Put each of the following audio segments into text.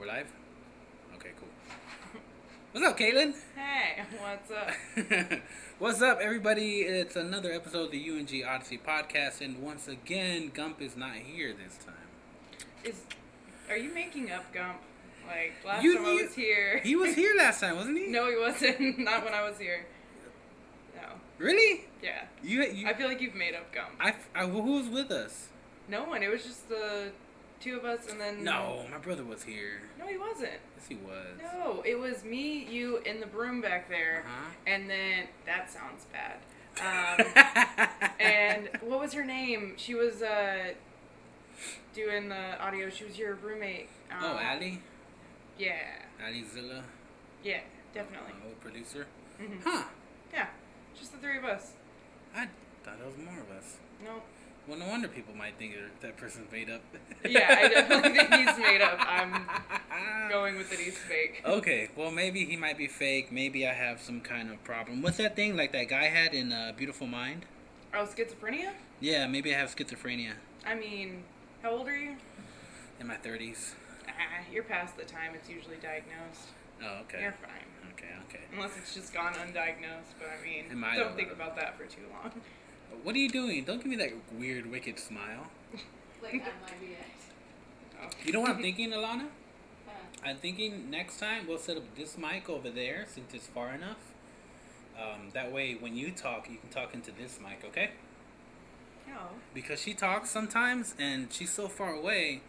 We're live? Okay, cool. What's up, Caitlin? Hey, what's up? What's up, everybody? It's another episode of the UNG Odyssey podcast, and once again, Gump is not here this time. Is are you making up Gump? Like last You- time I was here. He was here last time, wasn't he? no, he wasn't. Not when I was here. No. Really? Yeah. You? you I feel like you've made up Gump. I, I, who was with us? No one. It was just the two of us, and then No, my brother was here. No, he wasn't. Yes, he was. No, it was me, you, in the broom back there, Uh-huh. and then that sounds bad. Um, and what was her name? She was uh, doing the audio. She was your roommate. Um, oh, Ali? Yeah. Ali Zilla, Yeah, definitely. my old producer. hmm Huh. Yeah, just the three of us. I thought it was more of us. No. Well, no wonder people might think that that person's made up. Yeah, I definitely think he's made up. I'm Going with that he's fake. Okay, well maybe he might be fake. Maybe I have some kind of problem. What's that thing like that guy had in uh, Beautiful Mind? Oh, schizophrenia? Yeah, maybe I have schizophrenia I mean, how old are you? in my thirties. Ah, you're past the time it's usually diagnosed. Oh, okay. You're fine. Okay, okay. Unless it's just gone undiagnosed, but I mean, Am I don't think about that for too long. What are you doing? Don't give me that weird, wicked smile. Like I might be Oh. You know what I'm thinking, Alana? Huh. I'm thinking next time we'll set up this mic over there since it's far enough. Um, that way, when you talk, you can talk into this mic, okay? No. because she talks sometimes and she's so far away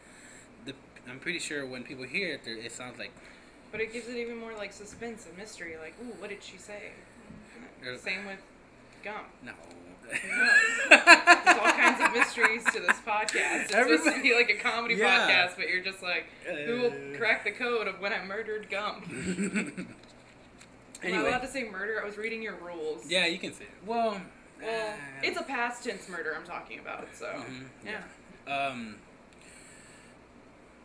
the i'm pretty sure when people hear it it sounds like But it gives it even more like suspense and mystery. Like, ooh, what did she say? Same with Gump. no There's all kinds of mysteries to this podcast. It's supposed to be like a comedy Yeah. podcast, but you're just like, who will Uh. crack the code of when I murdered Gump? Am I allowed anyway to say murder? I was reading your rules. yeah you can say it well Well, uh, it's a past tense murder I'm talking about, so Mhm, yeah. um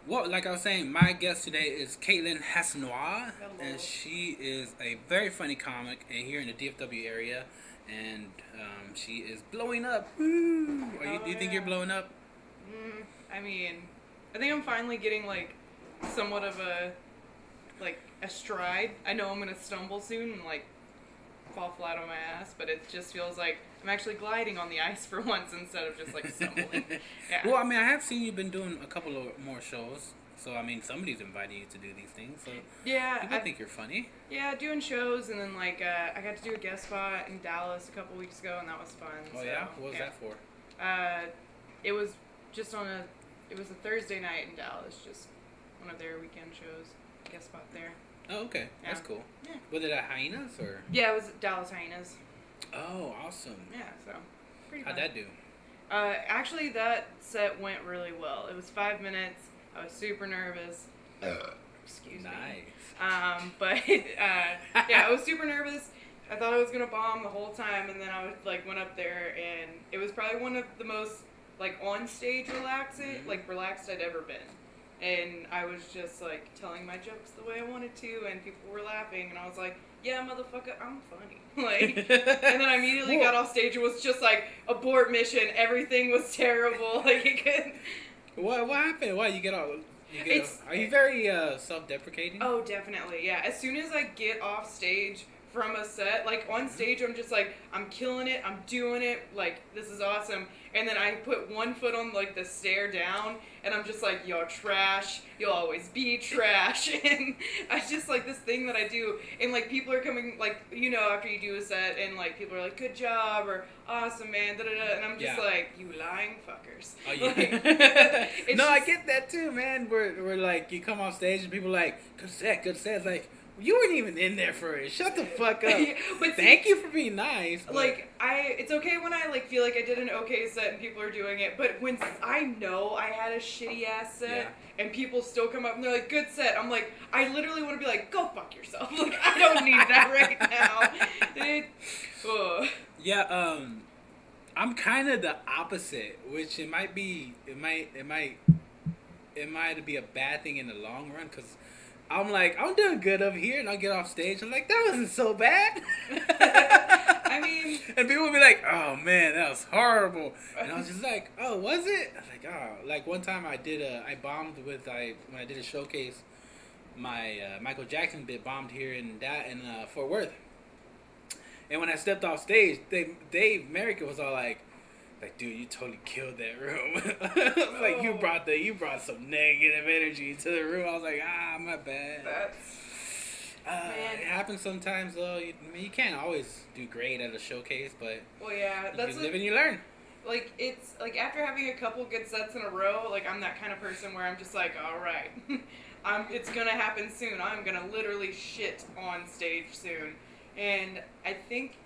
well like i was saying my guest today is caitlin hassanois and she is a very funny comic and here in the dfw area and um, she is blowing up Woo! Are you, Oh, do you think you're blowing up Mm, I mean, I think I'm finally getting like somewhat of a like a stride. I know I'm gonna stumble soon and like fall flat on my ass, but it just feels like I'm actually gliding on the ice for once instead of just like stumbling. yeah. Well, I mean, I have seen you've been doing a couple of more shows, so I mean, somebody's inviting you to do these things. So yeah, people I, think you're funny. yeah, doing shows and then like uh, I got to do a guest spot in Dallas a couple weeks ago and that was fun. Oh so, yeah, what was yeah. that for? Uh, it was just on a, it was a Thursday night in Dallas, just one of their weekend shows. Guest spot there. Oh, okay, that's cool. Yeah. Was it at Hyenas or? Yeah, it was Dallas Hyenas. Oh, awesome. Yeah, so pretty How'd fun. that do? Uh, actually, that set went really well. It was five minutes. I was super nervous. Excuse me. Nice. Um, but uh, yeah, I was super nervous. I thought I was gonna bomb the whole time, and then I was, like went up there, and it was probably one of the most like on stage relaxing, Mhm. like relaxed I'd ever been. And I was just like telling my jokes the way I wanted to, and people were laughing, and I was like, "Yeah, motherfucker, I'm funny." like, and then I immediately got off stage and was just like, "Abort mission! Everything was terrible." Like, it could. What what happened? Why you get all? You get It's- are you very uh, self-deprecating? Oh, definitely. Yeah. As soon as I get off stage from a set, like on stage, I'm just like, I'm killing it. I'm doing it. Like, this is awesome. And then I put one foot on like the stair down, and I'm just like, you're trash. You'll always be trash. And I just like this thing that I do, and like people are coming, like you know, after you do a set, and like people are like, good job or awesome, man. Da da da. And I'm just Yeah. like, you lying fuckers. Oh, yeah. it's no, I get that too, man. We're, we're like, you come off stage and people are like, good set, good set. It's like, you weren't even in there for it. Shut the fuck up. But see- Thank you for being nice. but- like I, it's okay when I like feel like I did an okay set and people are doing it, but when I know I had a shitty ass set Yeah. and people still come up and they're like, "Good set," I'm like, I literally want to be like, "Go fuck yourself!" Like I don't need that right now. It. Yeah, um, I'm kind of the opposite, which it might be, it might, it might, it might be a bad thing in the long run, cause I'm like, I'm doing good over here, and I'll get off stage, I'm like, that wasn't so bad. I mean, and people would be like, oh man, that was horrible, and I was just like, oh, was it? I was like, oh, like one time I did a, I bombed with I when I did a showcase my uh, Michael Jackson bit bombed here in that in uh, Fort Worth. And when I stepped off stage, they Dave Merrick was all like, like, dude, you totally killed that room. like you Oh. brought the you brought some negative energy to the room. I was like, ah, my bad. That's Uh, Man. it happens sometimes though. You, I mean, you can't always do great at a showcase, but well, yeah. That's you live and you learn. like it's like after having a couple good sets in a row, like I'm that kind of person where I'm just like, all right, I'm it's gonna happen soon. I'm gonna literally shit on stage soon, and I think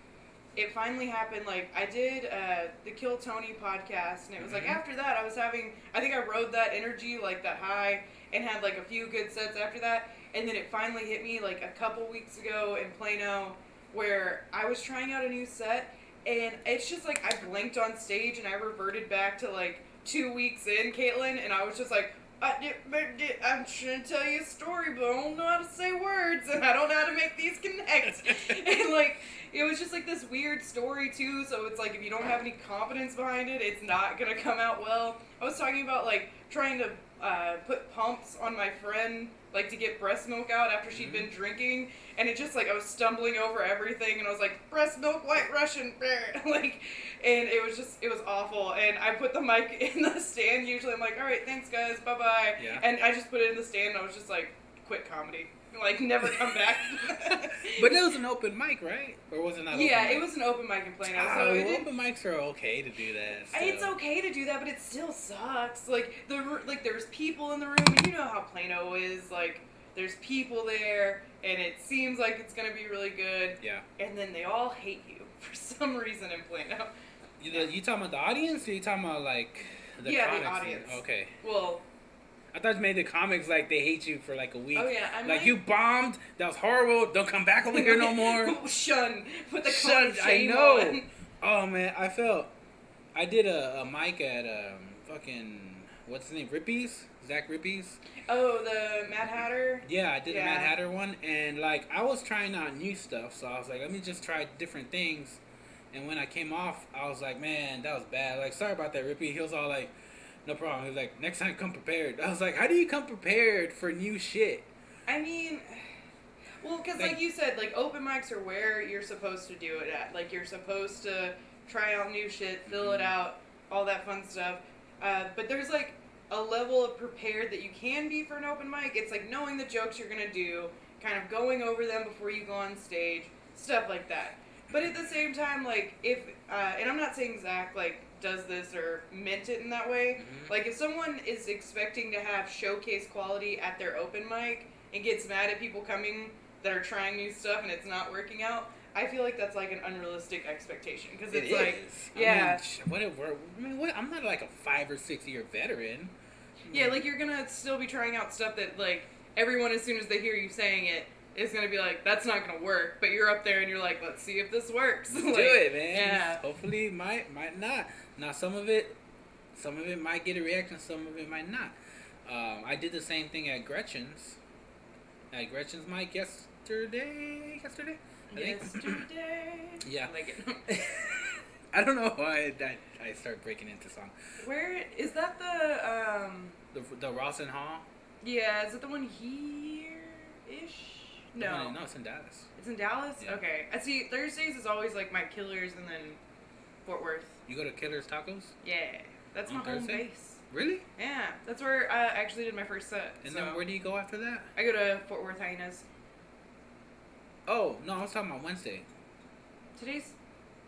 it finally happened. Like I did uh, the Kill Tony podcast, and it was like Mhm. after that I was having I think I rode that energy like that high and had like a few good sets after that, and then it finally hit me like a couple weeks ago in Plano where I was trying out a new set and it's just like I blinked on stage and I reverted back to like two weeks in, Caitlin, and I was just like, I, did- but did- I'm trying to tell you a story, but I don't know how to say words and I don't know how to make these connect. and like, it was just like this weird story too. So it's like if you don't have any confidence behind it, it's not gonna come out well. I was talking about like trying to uh, put pumps on my friend, like to get breast milk out after she had been drinking, and it just like I was stumbling over everything, and I was like breast milk, white Russian, bear like, and it was just it was awful. And I put the mic in the stand. Usually I'm like, all right, thanks guys, bye bye. Yeah. And I just put it in the stand. And I was just like, quit comedy, like never come back. But it was an open mic, right? Or was it not? yeah, it was an open mic in Plano, Ah, so it well, open mics are okay to do that. It's okay to do that, but it still sucks. Like the like there's people in the room, and you know how Plano is. Like there's people there, and it seems like it's gonna be really good, Yeah. and then they all hate you for some reason in Plano. You, you talking about the audience, or you talking about like the Yeah, the audience. Okay. Well, I thought you made the comics like they hate you for like a week. oh yeah, I Like you bombed. That was horrible. Don't come back over here no more. Shun. Put the Shun, I know. on. Oh man, I felt. I did a, a mic at um fucking what's his name Rippies Zach Rippies. Oh, the Mad Hatter. Yeah, I did the Mad Hatter one, and like I was trying out new stuff, so I was like, let me just try different things. And when I came off, I was like, man, that was bad. Like, sorry about that, Rippy. He was all like, no problem. He was like, next time come prepared. I was like, how do you come prepared for new shit? I mean, well, because Like- like you said, like open mics are where you're supposed to do it at. Like you're supposed to try out new shit, fill it Mhm. out, all that fun stuff. Uh, but there's like a level of prepared that you can be for an open mic. It's like knowing the jokes you're gonna do, kind of going over them before you go on stage, stuff like that. But at the same time, like if, uh, and I'm not saying Zach like does this or meant it in that way. Mhm. Like if someone is expecting to have showcase quality at their open mic and gets mad at people coming that are trying new stuff and it's not working out, I feel like that's like an unrealistic expectation because It it's like is. I yeah. mean, what if I mean, what? I'm not like a five or six year veteran. yeah, like you're gonna still be trying out stuff that like everyone as soon as they hear you saying it is gonna be like that's not gonna work, but you're up there and you're like let's see if this works. Let's Like, do it, man. Yeah. Hopefully, it might might not. Now, some of it, some of it might get a reaction. Some of it might not. Um, I did the same thing at Gretchen's. At Gretchen's mic yesterday. Yesterday. I. Yesterday. Yeah. I like it. I don't know why that I start breaking into song. Where is that the um? The the Rawson Hall. Yeah, is it the one here ish? No. no, it's in Dallas. It's in Dallas? Yeah. Okay. I see Thursdays is always like my killers and then Fort Worth. You go to Killer's Tacos? Yeah. That's my On home base. Really? Yeah. That's where I actually did my first set. And so then where do you go after that? I go to Fort Worth Hyenas. Oh no, I was talking about Wednesday. Today's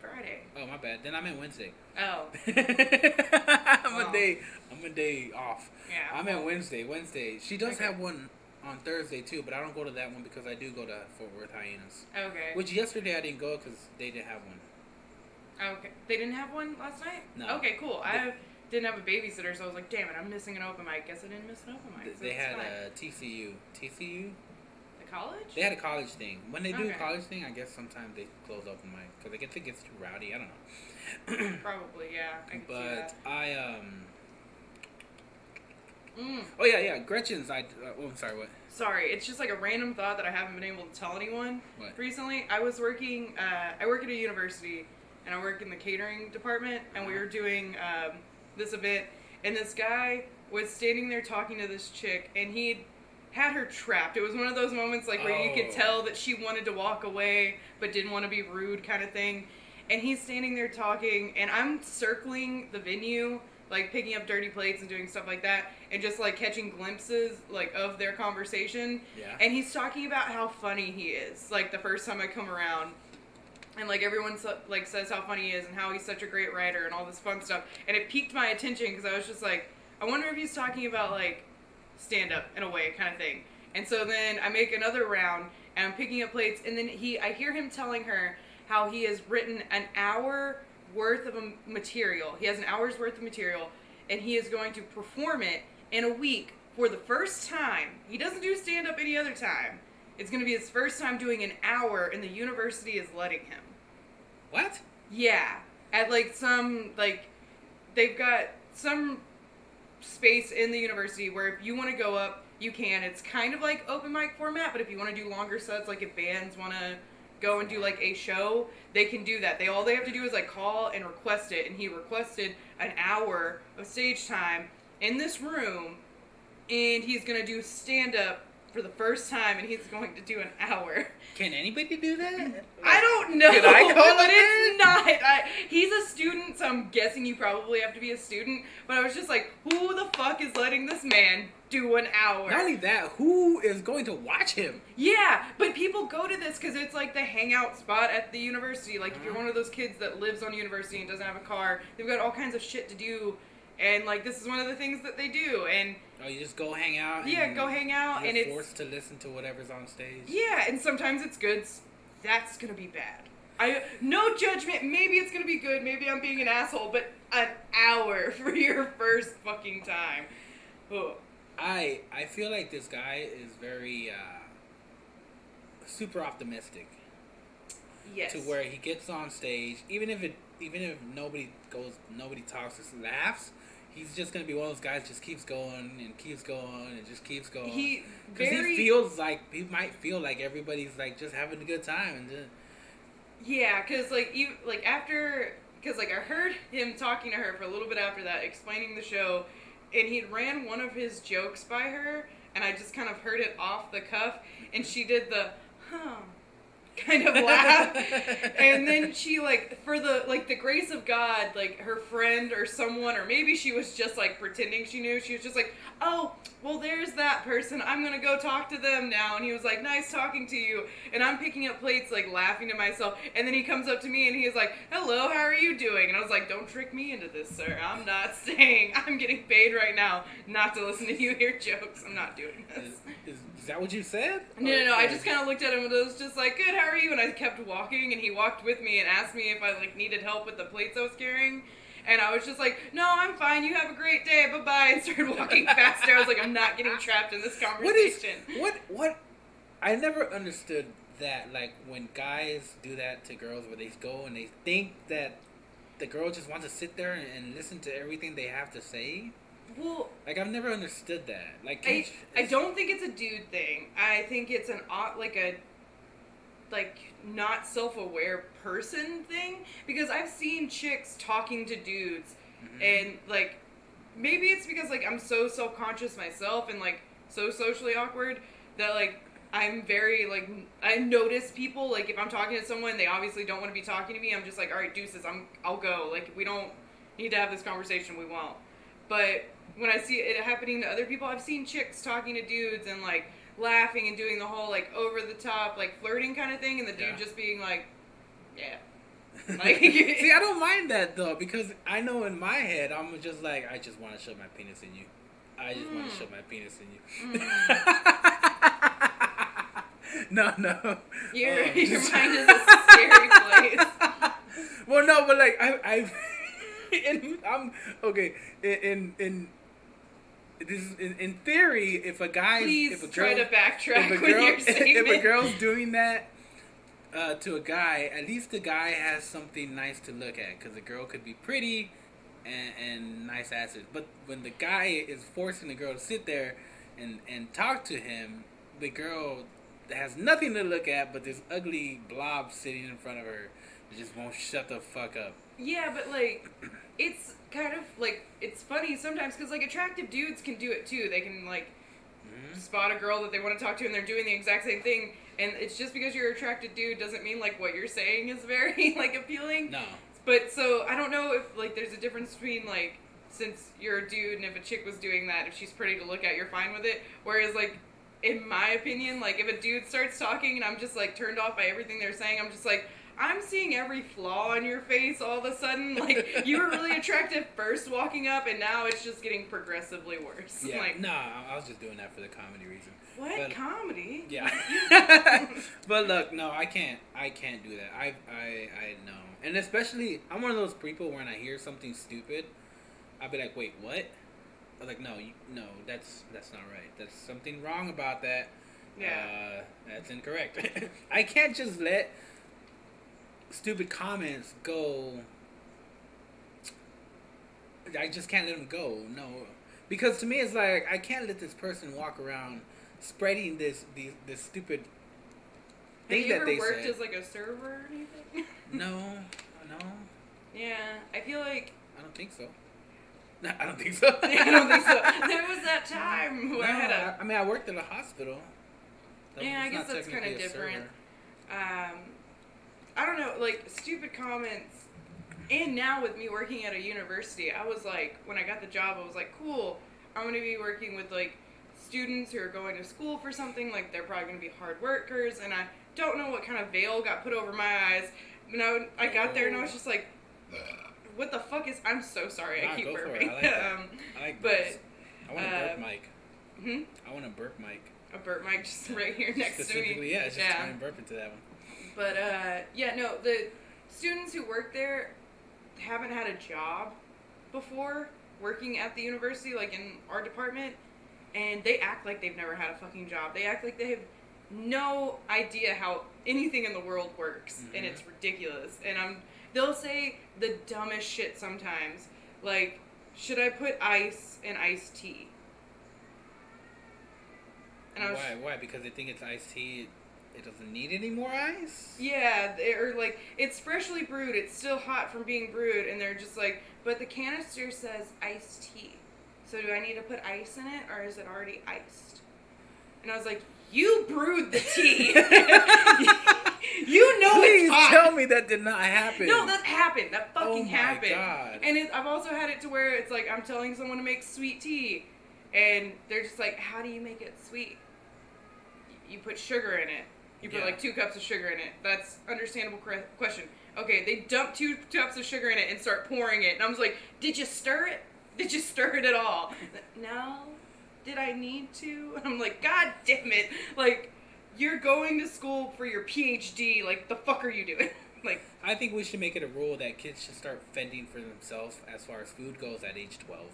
Friday. Oh my bad. Then I meant Wednesday. Oh. I'm Oh. a day. I'm a day off. Yeah. I'm at Wednesday. Wednesday. She does Okay. have one on Thursday too, but I don't go to that one because I do go to Fort Worth Hyenas. Okay. Which yesterday I didn't go because they didn't have one. Okay. They didn't have one last night? No. Okay, cool. I didn't have a babysitter, so I was like, damn it, I'm missing an open mic. Guess I didn't miss an open mic. So they had fine. a TCU. TCU. the college? They had a college thing. When they do Okay. a college thing, I guess sometimes they close open mic because I guess it gets too rowdy. I don't know. Probably, yeah. I but. I um. Mm. Oh yeah, yeah. Gretchen's. I. Uh, oh, I'm sorry. What? Sorry, it's just like a random thought that I haven't been able to tell anyone. What? Recently, I was working. Uh, I work at a university, and I work in the catering department, and we were doing um, this event, and this guy was standing there talking to this chick, and he had her trapped. It was one of those moments like where you could Oh. tell that she wanted to walk away but didn't want to be rude kind of thing. And he's standing there talking and I'm circling the venue like picking up dirty plates and doing stuff like that and just like catching glimpses like of their conversation Yeah. and he's talking about how funny he is like the first time i come around and like everyone like says how funny he is and how he's such a great writer and all this fun stuff. And it piqued my attention because i was just like i wonder if he's talking about like stand up in a way kind of thing. And so then i make another round and i'm picking up plates and then he i hear him telling her how he has written an hour worth of material. He has an hour's worth of material and he is going to perform it in a week for the first time. He doesn't do stand up any other time it's going to be his first time doing an hour and the university is letting him What? yeah, at like some like they've got some space in the university where if you want to go up, you can. It's kind of like open mic format, but if you want to do longer sets, like if bands want to go and do like a show, they can do that. They all they have to do is like call and request it, and he requested an hour of stage time in this room, and he's gonna do stand up for the first time, and he's going to do an hour. Can anybody do that? I don't know. Did I call but it's not. I, he's a student, so I'm guessing you probably have to be a student. But I was just like, who the fuck is letting this man do an hour? Not only that, who is going to watch him? Yeah, but people go to this because it's like the hangout spot at the university. Like, if you're uh-huh. one of those kids that lives on university and doesn't have a car, they've got all kinds of shit to do. And, like, this is one of the things that they do. And, Oh, you just go hang out. yeah, go hang out. And it's. forced to listen to whatever's on stage. Yeah, and sometimes it's good. That's gonna be bad. I no judgment. Maybe it's gonna be good. Maybe I'm being an asshole. But an hour for your first fucking time. Ugh. I I feel like this guy is very uh, super optimistic Yes. to where he gets on stage, even if it even if nobody goes, nobody talks just laughs. He's just gonna be one of those guys just keeps going and keeps going and just keeps going. he Because he feels like he might feel like everybody's like just having a good time and just, yeah, cause like you like after because like I heard him talking to her for a little bit after that, explaining the show, and he ran one of his jokes by her, and I just kind of heard it off the cuff, and she did the huh kind of laugh. and then she like for the like the grace of god like her friend or someone or maybe she was just like pretending she knew. She was just like oh well there's that person. I'm gonna go talk to them now. And he was like nice talking to you. And i'm picking up plates like laughing to myself. And then he comes up to me and he's like hello how are you doing? And i was like don't trick me into this sir. I'm not staying i'm getting paid right now not to listen to you hear jokes. I'm not doing this. Is, is, is that what you said? no, no, no. I just kind of looked at him and I was just like, "Good, how are you?" And I kept walking, and he walked with me and asked me if I like needed help with the plates I was carrying. And I was just like, "No, I'm fine. You have a great day. Bye bye." And started walking faster. I was like, "I'm not getting trapped in this conversation." What is conversation." what what? I never understood that. Like when guys do that to girls, where they go and they think that the girl just wants to sit there and, and listen to everything they have to say. Well, Like I've never understood that. Like I, I don't think it's a dude thing. I think it's an like a like not self-aware person thing because I've seen chicks talking to dudes Mhm. and like maybe it's because like I'm so self-conscious myself and like so socially awkward that like I'm very like I notice people like if I'm talking to someone they obviously don't want to be talking to me I'm just like all right deuces I'm I'll go like we don't need to have this conversation we won't but when I see it happening to other people I've seen chicks talking to dudes and like laughing and doing the whole like over the top like flirting kind of thing and the dude Yeah. just being like yeah Like- See, I don't mind that though because I know in my head I'm just like I just want to shove my penis in you. I just want Mm. to shove my penis in you. Mm. no, no. your, Oh, your mind is a scary place well, no, but like I, I, in, I'm okay. In in, this is- in, in theory, if a guy, Please if a try to backtrack if a with girl, your if statement. a girl's doing that uh, to a guy, at least the guy has something nice to look at. Because a girl could be pretty and, and nice asses, but when the guy is forcing the girl to sit there and and talk to him, the girl has nothing to look at but this ugly blob sitting in front of her. that just won't shut the fuck up. Yeah, but like, it's kind of like it's funny sometimes because like attractive dudes can do it too. They can like mm-hmm. spot a girl that they want to talk to and they're doing the exact same thing and it's just because you're an attracted dude doesn't mean like what you're saying is very like appealing No. but so i don't know if like there's a difference between like since you're a dude and if a chick was doing that if she's pretty to look at you're fine with it whereas like in my opinion like if a dude starts talking and i'm just like turned off by everything they're saying i'm just like I'm seeing every flaw on your face all of a sudden. Like you were really attractive first walking up, and now it's just getting progressively worse. Yeah. Like no, I was just doing that for the comedy reason. what But- comedy? Yeah. but look, no, I can't. I can't do that. I, I, I know. And especially, I'm one of those people where when I hear something stupid, I'll be like, "Wait, what?" I'm like, "No, you, no, that's that's not right. That's something wrong about that. Yeah. Uh, that's incorrect. I can't just let stupid comments go. I just can't let them go. No, because to me it's like I can't let this person walk around spreading this these this stupid Have thing you that ever they worked said. as like a server or anything? no, no, yeah, I feel like I don't think so. No, I don't think so. I don't think so. There was that time No, where I had a. I mean I worked at a hospital. That- Yeah, I guess that's technically a different. server. um, I don't know, like stupid comments. And now with me working at a university, I was like, when I got the job, I was like, cool. I'm gonna be working with like students who are going to school for something. Like they're probably gonna be hard workers, and I don't know what kind of veil got put over my eyes. And I, I got there and I was just like, what the fuck is? I'm so sorry. Nah, I keep go for it. burping. I like um, I like but. I want a burp uh, mic. hmm? I want a burp mic. a burp mic just right here next to me. Specifically, yeah, just Yeah. try and burp into that one. But uh, yeah, no, the students who work there haven't had a job before working at the university, like in our department, and they act like they've never had a fucking job. They act like they have no idea how anything in the world works, and Mhm. it's ridiculous. And I'm, they'll say the dumbest shit sometimes, like, "Should I put ice in iced tea?" And I was, Why? Why? Because they think it's iced tea. It doesn't need any more ice. Yeah, or like it's freshly brewed, it's still hot from being brewed, and they're just like, but the canister says iced tea. So do I need to put ice in it, or is it already iced? And I was like, you brewed the tea. you know Please it's hot. tell me that did not happen. No, that happened. That oh fucking Oh my happened. God. And it, I've also had it to where it's like I'm telling someone to make sweet tea, and they're just like, "How do you make it sweet?" You put sugar in it. You put Yeah. like two cups of sugar in it. That's understandable question. Okay, they dump two cups of sugar in it and start pouring it, and I was like, "Did you stir it? Did you stir it at all?" No. Did I need to? I'm like, God damn it! Like, you're going to school for your PhD. Like, the fuck are you doing? like. I think we should make it a rule that kids should start fending for themselves as far as food goes at age twelve.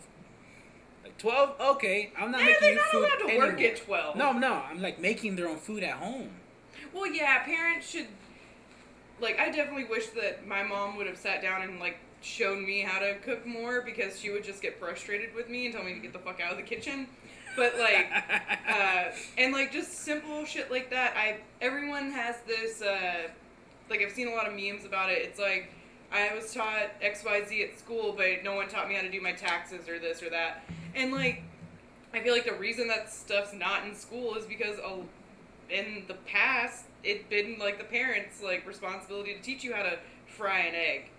Like twelve, okay, I'm not Eh, making they're not food allowed to work anymore. at 12. No, no, I'm like making their own food at home. Well, yeah, parents should. Like, I definitely wish that my mom would have sat down and, like, shown me how to cook more because she would just get frustrated with me and tell me to get the fuck out of the kitchen. But, like, uh, and, like, just simple shit like that. I Everyone has this, uh, like, I've seen a lot of memes about it. It's like, I was taught XYZ at school, but no one taught me how to do my taxes or this or that. And, like, I feel like the reason that stuff's not in school is because a in the past it been like the parents like responsibility to teach you how to fry an egg.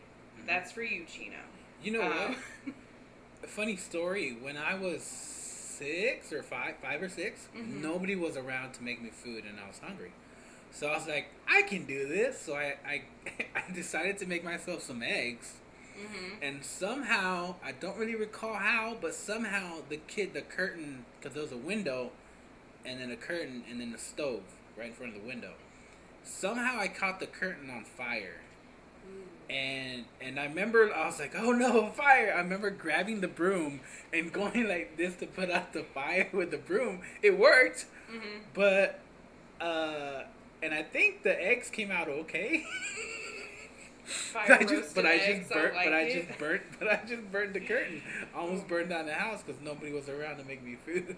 That's for you, Chino. you know Um, what? A funny story. When I was six or five, five or 6 Mhm. nobody was around to make me food, and I was hungry. So I was like, I can do this. So I, I, I decided to make myself some eggs. hmm And somehow, I don't really recall how, but somehow the kid, the curtain, because there was a window, and then a curtain, and then the stove right in front of the window. Somehow I caught the curtain on fire. And and I remember I was like, oh no, fire! I remember grabbing the broom and going like this to put out the fire with the broom. It worked, hmm but uh, and I think the eggs came out okay. Fire I just, but I just burnt, but I it. just burnt, but I just burned the curtain. Almost burned down the house because nobody was around to make me food.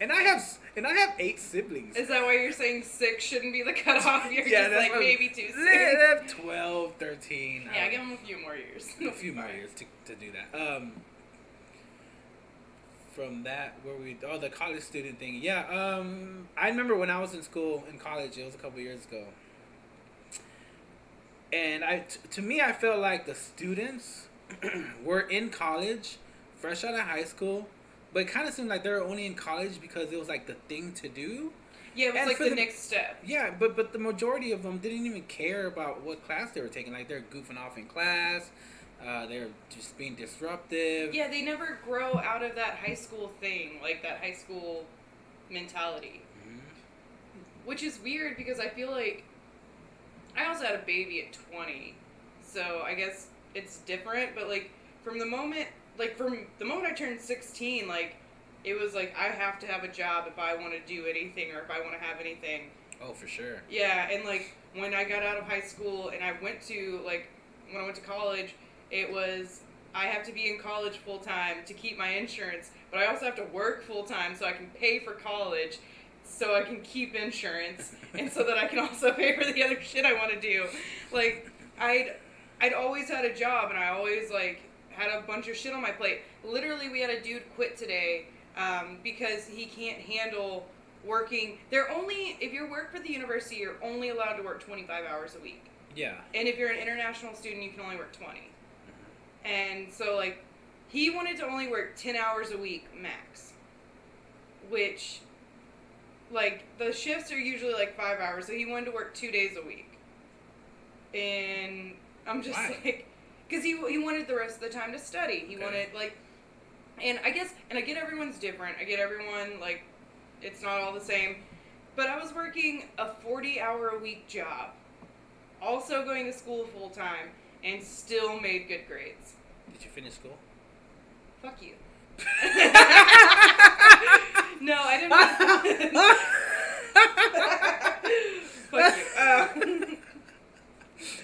And I have, and I have eight siblings. Is that why you're saying six shouldn't be the cutoff? You're Yeah, just like maybe too soon. Yeah, 12, 13. Yeah, I- give them a few more years. a few more years to, to do that. Um, from that where we oh the college student thing. Yeah, um, I remember when I was in school in college. It was a couple years ago, and I t- to me I felt like the students were in college, fresh out of high school, but it kind of seemed like they were only in college because it was like the thing to do. Yeah, it was And like the, the- next step. Yeah, but but the majority of them didn't even care about what class they were taking. Like they're goofing off in class. Uh, they're just being disruptive. Yeah, they never grow out of that high school thing, like that high school mentality. Mhm. Which is weird because I feel like I also had a baby at 20. So I guess it's different, but like from the moment like from the moment I turned 16, like it was like I have to have a job if I want to do anything or if I want to have anything. Oh, for sure. Yeah, and like when I got out of high school and I went to like when I went to college, it was I have to be in college full time to keep my insurance, but I also have to work full time so I can pay for college, so I can keep insurance, and so that I can also pay for the other shit I want to do. Like I'd I'd always had a job and I always like had a bunch of shit on my plate. Literally, we had a dude quit today um, because he can't handle working. They're only if you work for the university, you're only allowed to work 25 hours a week, Yeah. and if you're an international student, you can only work 20. And so like, he wanted to only work 10 hours a week max, which like the shifts are usually like five hours, so he wanted to work two days a week. And I'm just Why? like, because he he wanted the rest of the time to study. He Okay. wanted like, and I guess and I get everyone's different. I get everyone like, it's not all the same. But I was working a 40 hour a week job, also going to school full time, and still made good grades. Did you finish school? Fuck you. no, I didn't. Fuck you. Um,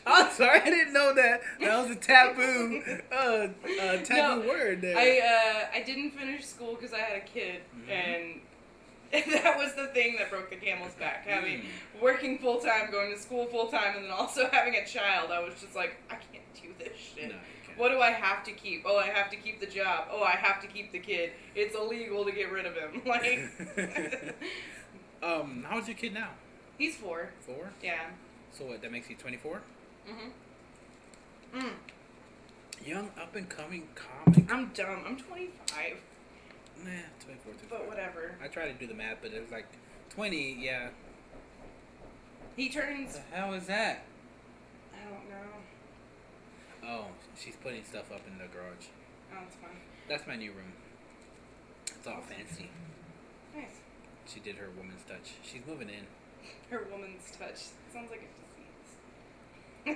I'm sorry, I didn't know that. That was a taboo, uh, uh, taboo No, word there. I uh, I didn't finish school because I had a kid, Mhm. and that was the thing that broke the camel's back. Having Mm. working full time, going to school full time, and then also having a child. I was just like, I can't do this shit. can't. What do I have to keep? Oh, I have to keep the job. Oh, I have to keep the kid. It's illegal to get rid of him. Like, um, how old's your kid now? he's four. Four. Yeah. So what? That makes you 24. Mhm. Mm. Young, up and coming comic. I'm dumb. I'm 25, Nah, 24, 25. but whatever. I tried to do the math, but it was like 20. Yeah. He What turns. the hell is that? I don't know. Oh, she's putting stuff up in the garage. Oh, it's fine. That's my new room. It's all fancy. Nice. She did her woman's touch. She's moving in. Her woman's touch sounds like a.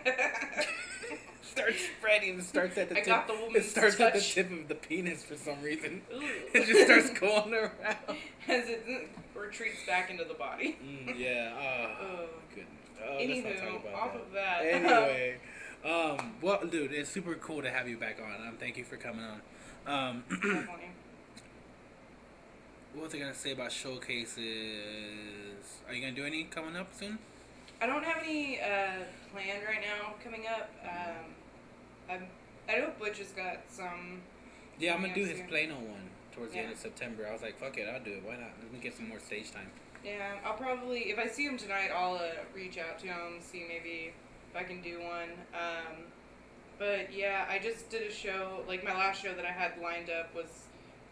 starts spreading. It starts at the I tip. got the it woman's starts at the tip of the penis for some reason. Ooh. It just starts going around. As it retreats back into the body. Mm, yeah. Oh, Oh. goodness. Oh, let's not talk Anywho, about off that. of that. Anyway, um, well, dude, it's super cool to have you back on. Um, thank you for coming on. Um, what was I gonna say about showcases? Are you gonna do any coming up soon? I don't have any uh, planned right now coming up. Um, I'm, I know Butch has got some. Yeah, I'm gonna do his soon. Plano one towards the end of September. I was like, fuck it, I'll do it. Why not? Let me get some more stage time. Yeah, I'll probably if I see him tonight, I'll uh, reach out to him, see maybe if I can do one. Um, but yeah, I just did a show. Like my last show that I had lined up was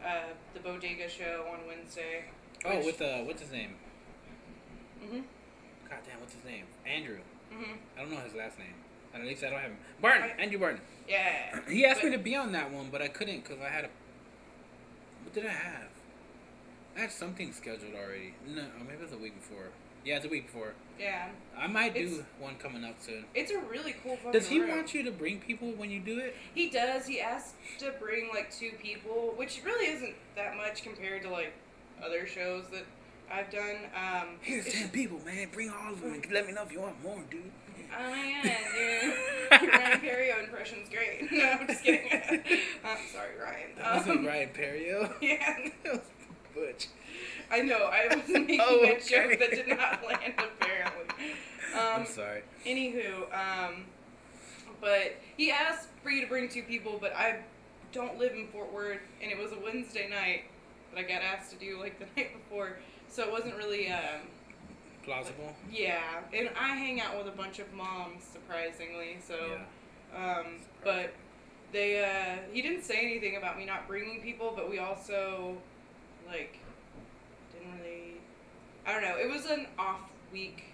uh, the Bodega show on Wednesday. Oh, with uh, what's his name? Mhm. God damn, what's his name? Andrew. Mhm. I don't know his last name. At least I don't have him. Barton. Andrew Barton. Yeah. He asked me to be on that one, but I couldn't because I had a. What did I have? I had something scheduled already. No, maybe it was a week before. Yeah, it's a week before. Yeah. I might do It's- one coming up soon. It's a really cool Does he room. want you to bring people when you do it? He does. He asked to bring like two people, which really isn't that much compared to like other shows that I've done. Um, Here's ten people, man. Bring all of them and let me know if you want more, dude. Oh my god, dude. Ryan Perio impression's great. No, I'm just kidding. I'm sorry, Ryan. That wasn't Um, Ryan Perio. Yeah, That was Butch. I know. I was making Oh, a joke that did not land, apparently. Um, I'm sorry. Anywho, um, but he asked for you to bring two people, but I don't live in Fort Worth, and it was a Wednesday night, that I got asked to do like the night before, so it wasn't really. Um, Plausible. yeah, and I hang out with a bunch of moms, surprisingly. So, Yeah. um, but they uh, he didn't say anything about me not bringing people, but we also like didn't really. I don't know. It was an off week,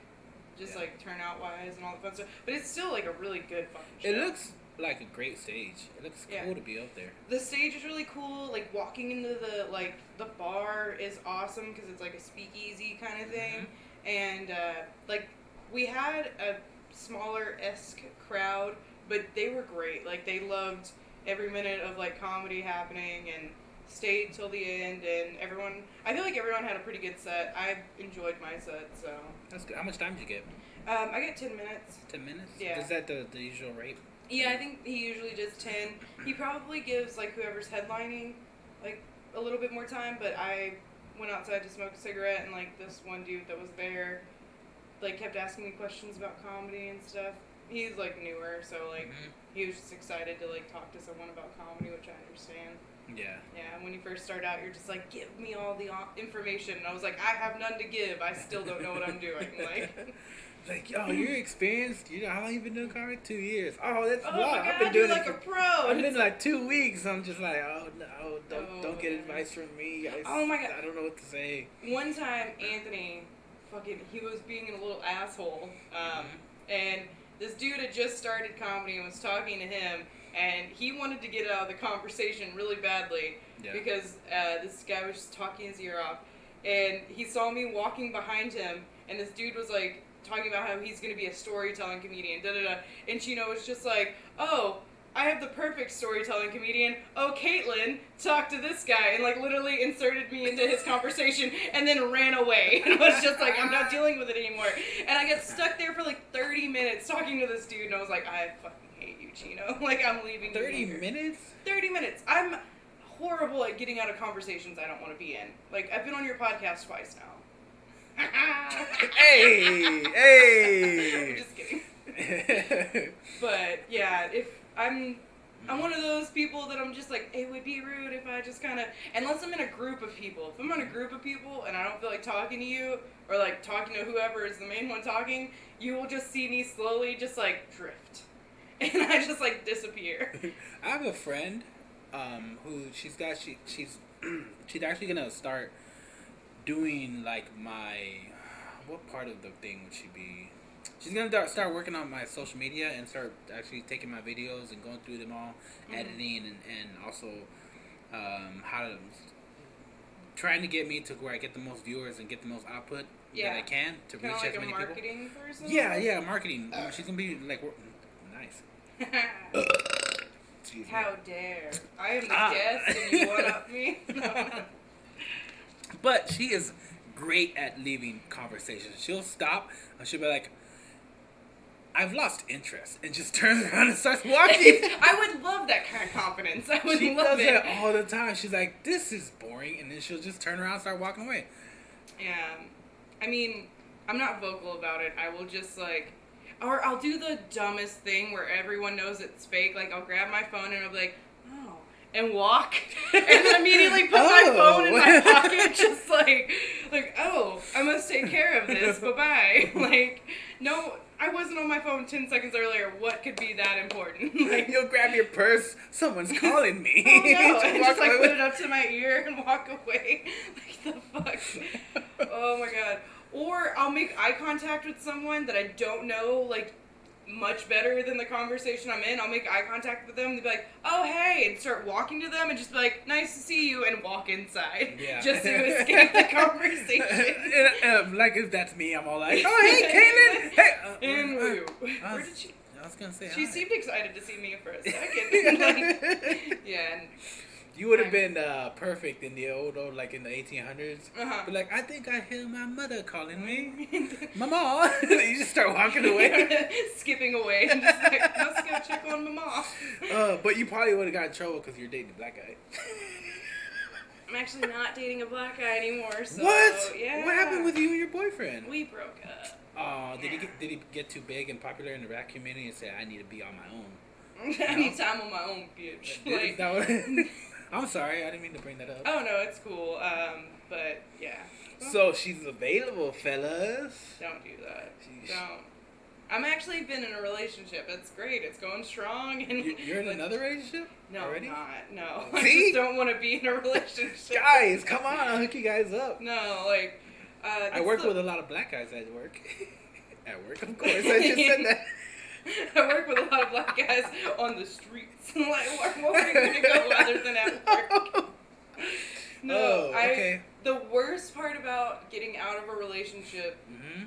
just Yeah. like turnout wise and all the fun stuff. But it's still like a really good fucking show. It looks like a great stage. It looks Yeah. cool to be up there. the stage is really cool. Like walking into the like the bar is awesome because it's like a speakeasy kind of thing, and uh, like we had a smaller esque crowd, but they were great. Like they loved every minute of like comedy happening and stayed till the end. And everyone, I feel like everyone had a pretty good set. I enjoyed my set, so That's good. How much time did you get? um, I get ten minutes. Ten minutes. Yeah. Is that the, the usual rate? Yeah, I think he usually does ten. He probably gives like whoever's headlining like a little bit more time, but I went outside to smoke a cigarette and like this one dude that was there like kept asking me questions about comedy and stuff. He's like newer, so like Mhm. he was just excited to like talk to someone about comedy, which I understand. Yeah. Yeah, when you first start out, you're just like, give me all the information. And I was like, I have none to give. I still don't know what I'm doing. Like, Like, yo, you're experienced. You know, how long you been doing comedy? Two years. Oh, that's oh a lot. god, I've been doing like a pro. I've been like two weeks. I'm just like, oh no, don't Oh, don't get advice from me. I, Oh, my God. I don't know what to say. One time, Anthony, fucking, he was being a little asshole. Um, and this dude had just started comedy and was talking to him, and he wanted to get out of the conversation really badly Yeah. because uh, this guy was just talking his ear off. And he saw me walking behind him, and this dude was like talking about how he's gonna be a storytelling comedian, da da da. And Chino was just like, oh. I have the perfect storytelling comedian. Oh, Caitlin, talk to this guy, and like literally inserted me into his conversation, and then ran away. And was just like, I'm not dealing with it anymore. And I got stuck there for like 30 minutes talking to this dude, and I was like, I fucking hate you, Chino. Like I'm leaving. Thirty here. minutes. 30 minutes. I'm horrible at getting out of conversations I don't want to be in. Like, I've been on your podcast twice now. hey, hey. I'm just kidding. But yeah, if I'm I'm one of those people that I'm just like, it would be rude if I just kind of, unless I'm in a group of people. If I'm in a group of people and I don't feel like talking to you or like talking to whoever is the main one talking, you will just see me slowly just like drift. And I just like disappear. I have a friend um, who she's got she she's she's actually gonna start doing like my what part of the thing would she be? She's gonna start- start working on my social media and start actually taking my videos and going through them all, Mhm. editing and, and also um, how to trying to get me to where I get the most viewers and get the most output Yeah. that I can to Kind reach like as many people. person. Yeah, yeah, marketing. She's gonna be like nice. How dare! I am the Ah. guest and you one up me. But she is great at leaving conversations. She'll stop and she'll be like, I've lost interest, and just turns around and starts walking. I would love that kind of confidence. I would she love does it. that all the time. She's like, this is boring, and then she'll just turn around and start walking away. Yeah, I mean, I'm not vocal about it. I will just like, or I'll do the dumbest thing where everyone knows it's fake. Like I'll grab my phone and I'll be like, and walk, and then immediately put my Oh. phone in my pocket, just like, like oh, I must take care of this. bye bye. Like, no. I wasn't on my phone 10 seconds earlier. What could be that important? like, You'll grab your purse. Someone's calling me. Oh no! Just and just like away. put it up to my ear and walk away. like the fuck. oh my god. Or I'll make eye contact with someone that I don't know like much better than the conversation I'm in. I'll make eye contact with them and be like, "Oh hey," and start walking to them and just be like, "Nice to see you," and walk inside Yeah. just to escape the conversation. Uh, like if that's me, I'm all like, oh hey, Caitlin. Hey. Uh, and uh, woo. uh, Where did she? I was gonna say. She hi. seemed excited to see me for a second. like, yeah. And, You would have been uh, perfect in the old, old, like in the 1800s. uh-huh. But like, I think I hear my mother calling me. Mama! you just start walking away. skipping away and just like, let's go check on mama. Uh, but you probably would have got in trouble because you're dating a black guy. I'm actually not dating a black guy anymore, so what? yeah. What happened with you and your boyfriend? We broke up. Oh, did he get, did he get too big and popular in the rap community and say I need to be on my own? I need time on my own, bitch. Like, that I'm sorry, I didn't mean to bring that up. Oh no, it's cool. Um, but yeah, So she's available, fellas. don't do that. Sheesh. Don't. I'm actually been in a relationship. It's great. It's going strong. And You- You're in another relationship No, already? I'm not. No, I See? just don't want to be in a relationship. Guys, come on, I'll hook you guys up. No, like. Uh, I work the- with a lot of black guys at work. at work, of course. I just said that. I work with a lot of black guys on the streets. like, where, are we gonna go other than at work? No, Oh, I. okay. The worst part about getting out of a relationship, hmm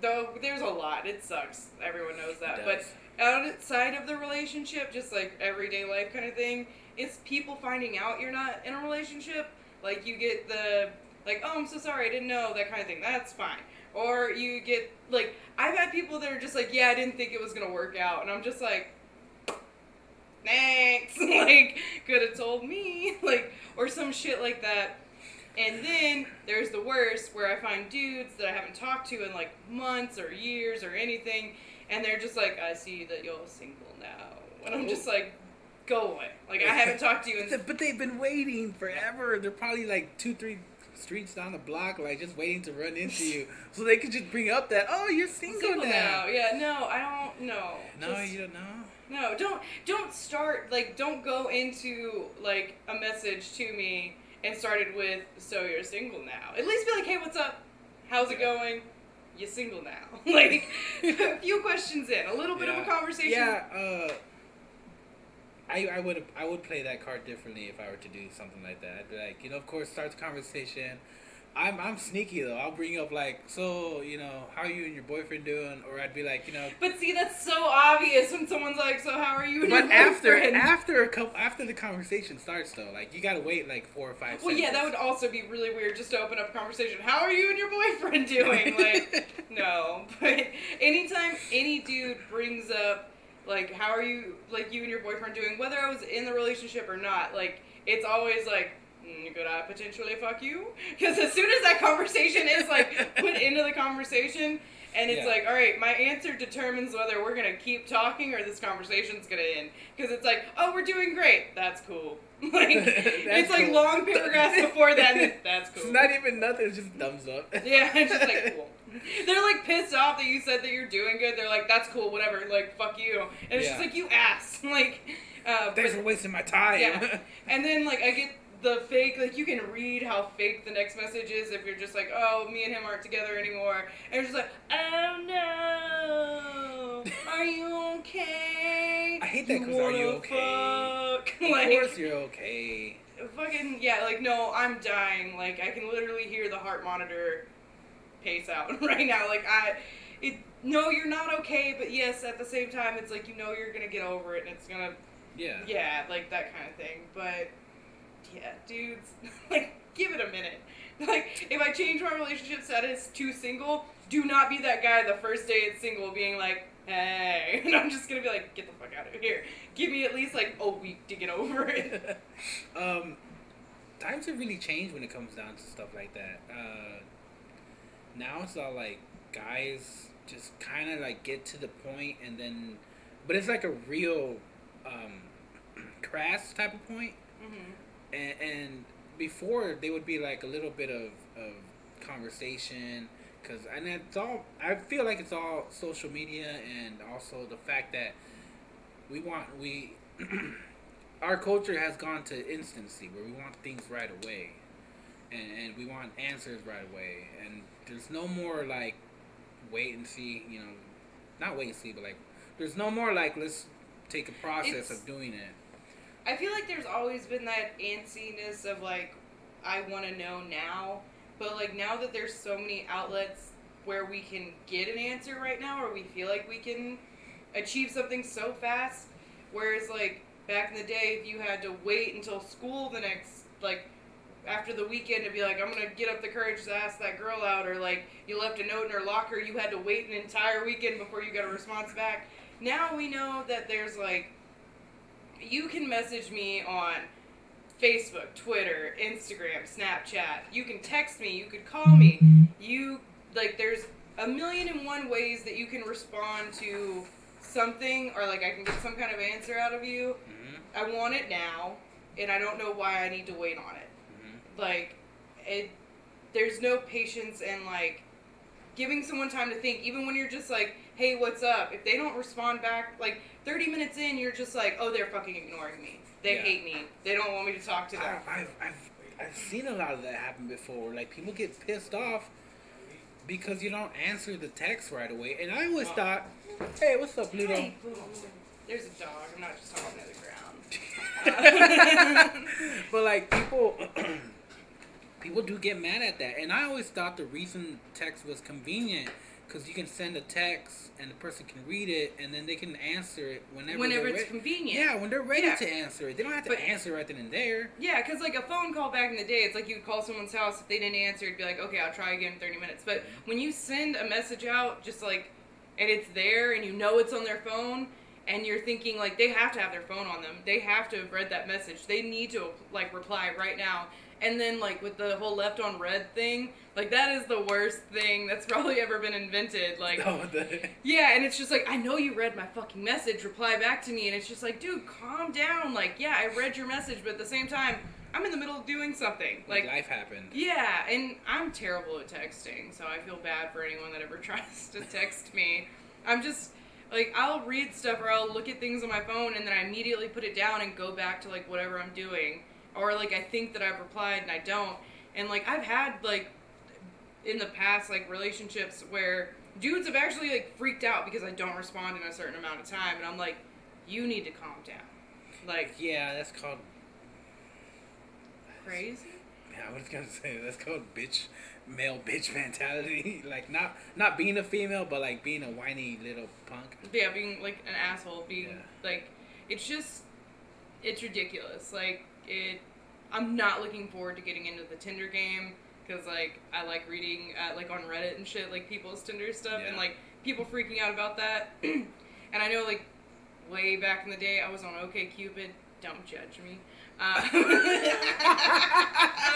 though, there's a lot. It sucks. Everyone knows that. But outside of the relationship, just like everyday life kind of thing, it's people finding out you're not in a relationship. Like you get the like, oh, I'm so sorry, I didn't know that kind of thing. That's fine. Or you get like, I've had people that are just like, yeah, I didn't think it was gonna work out, and I'm just like, thanks. like, could have told me, like, or some shit like that. And then there's the worst, where I find dudes that I haven't talked to in like months or years or anything, and they're just like, I see that you're single now, and I'm just like, go away. Like I haven't talked to you in. But they've been waiting forever. They're probably like two, three streets down the block, like just waiting to run into you, so they could just bring up that, oh, you're single, Single now. now, yeah. No, I don't. No. No, Just- you don't know. No, don't don't start like don't go into like a message to me and started with so you're single now. At least be like, hey, what's up? How's it going? You single now? like a few questions in, a little bit of a conversation. Yeah, uh, I I would I would play that card differently if I were to do something like that. I'd be like, you know, of course, start the conversation. I'm I'm sneaky though. I'll bring up like, so you know, how are you and your boyfriend doing? Or I'd be like, you know, But see, that's so obvious when someone's like, so how are you? And but your after boyfriend?" after a couple after the conversation starts though, like you gotta wait like four or five. Well, yeah, that would also be really weird just to open up a conversation. How are you and your boyfriend doing? Like, no. But anytime any dude brings up, like, how are you, like, you and your boyfriend doing, whether I was in the relationship or not, like, it's always like, mm, could I potentially fuck you? Because as soon as that conversation is, like, put into the conversation, and it's Yeah. like, all right, my answer determines whether we're gonna keep talking or this conversation's gonna end. Because it's like, oh, we're doing great. That's cool. like, it's like cool. long paragraphs before that. That's cool. It's not even nothing. It's just thumbs up. yeah, it's just like cool. They're like pissed off that you said that you're doing good. They're like, that's cool, whatever. Like, fuck you. And it's just like you ass. Like, uh, Thanks but- for wasting my time. Yeah. and then like I get the fake like you can read how fake the next message is if you're just like oh me and him aren't together anymore and you're just like oh no are you okay I hate that You 'cause are you okay? fuck? of like course you're okay. fucking yeah like no I'm dying like I can literally hear the heart monitor pace out right now like I it no you're not okay but yes at the same time it's like you know you're gonna get over it and it's gonna Yeah. yeah, like that kind of thing. But yeah, dudes, like give it a minute. Like if I change my relationship status to single, do not be that guy the first day it's single being like, hey, and I'm just gonna be like, get the fuck out of here. Give me at least like a week to get over it. um, times have really changed when it comes down to stuff like that. Uh, now it's all like guys just kind of like get to the point and then, but it's like a real um, crass type of point. hmm And, and before they would be like a little bit of, of conversation because and it's all I feel like it's all social media and also the fact that we want we our culture has gone to instancy where we want things right away and, and we want answers right away and there's no more like wait and see you know not wait and see but like there's no more like let's take a process It's- of doing it I feel like there's always been that antsiness of like, I want to know now. But like now that there's so many outlets where we can get an answer right now, or we feel like we can achieve something so fast, whereas like back in the day, if you had to wait until school the next like after the weekend to be like, I'm gonna get up the courage to ask that girl out, or like you left a note in her locker, you had to wait an entire weekend before you got a response back. Now we know that there's like you can message me on Facebook, Twitter, Instagram, Snapchat. You can text me. You could call me. You like there's a million and one ways that you can respond to something or like I can get some kind of answer out of you. hmm I want it now. and I don't know why I need to wait on it. Like, it, there's no patience and like giving someone time to think. Even when you're just like, "Hey, what's up?" If they don't respond back, like 30 minutes in, you're just like, "Oh, they're fucking ignoring me. They Yeah. hate me. They don't want me to talk to them." I, I've, I've, I've seen a lot of that happen before. Like people get pissed off because you don't answer the text right away. And I always Oh. thought, hey, what's up, Pluto? Hey. There's a dog. I'm not just talking to the ground. but like people, people do get mad at that. And I always thought the reason text was convenient because you can send a text and the person can read it and then they can answer it whenever. Whenever it's convenient. Yeah, when they're ready Yeah. to answer it, they don't have to But- answer right then and there. Yeah, because like a phone call back in the day, it's like you would call someone's house. If they didn't answer, it'd be like, okay, I'll try again in 30 minutes. But when you send a message out, just like, and it's there and you know it's on their phone, and you're thinking, like, they have to have their phone on them. They have to have read that message. They need to, like, reply right now. And then, like, with the whole left on read thing, like, that is the worst thing that's probably ever been invented. Like, Oh, yeah, and it's just like, I know you read my fucking message, reply back to me. And it's just like, dude, calm down. Like, yeah, I read your message, but at the same time, I'm in the middle of doing something. Like, life happened. yeah, and I'm terrible at texting, so I feel bad for anyone that ever tries to text me. I'm just, like, I'll read stuff or I'll look at things on my phone and then I immediately put it down and go back to, like, whatever I'm doing. Or, like, I think that I've replied and I don't. And, like, I've had, like, in the past, like, relationships where dudes have actually, like, freaked out because I don't respond in a certain amount of time. And I'm like, you need to calm down. Like, Yeah, that's called. crazy? Yeah, I was gonna say that's called bitch, male bitch mentality. like not not being a female, but like being a whiny little punk. Yeah, being like an asshole, being Yeah. like, it's just, it's ridiculous. Like it, I'm not looking forward to getting into the Tinder game because like I like reading uh, like on Reddit and shit like people's Tinder stuff and like people freaking out about that. and I know like way back in the day I was on OKCupid. Don't judge me. Uh,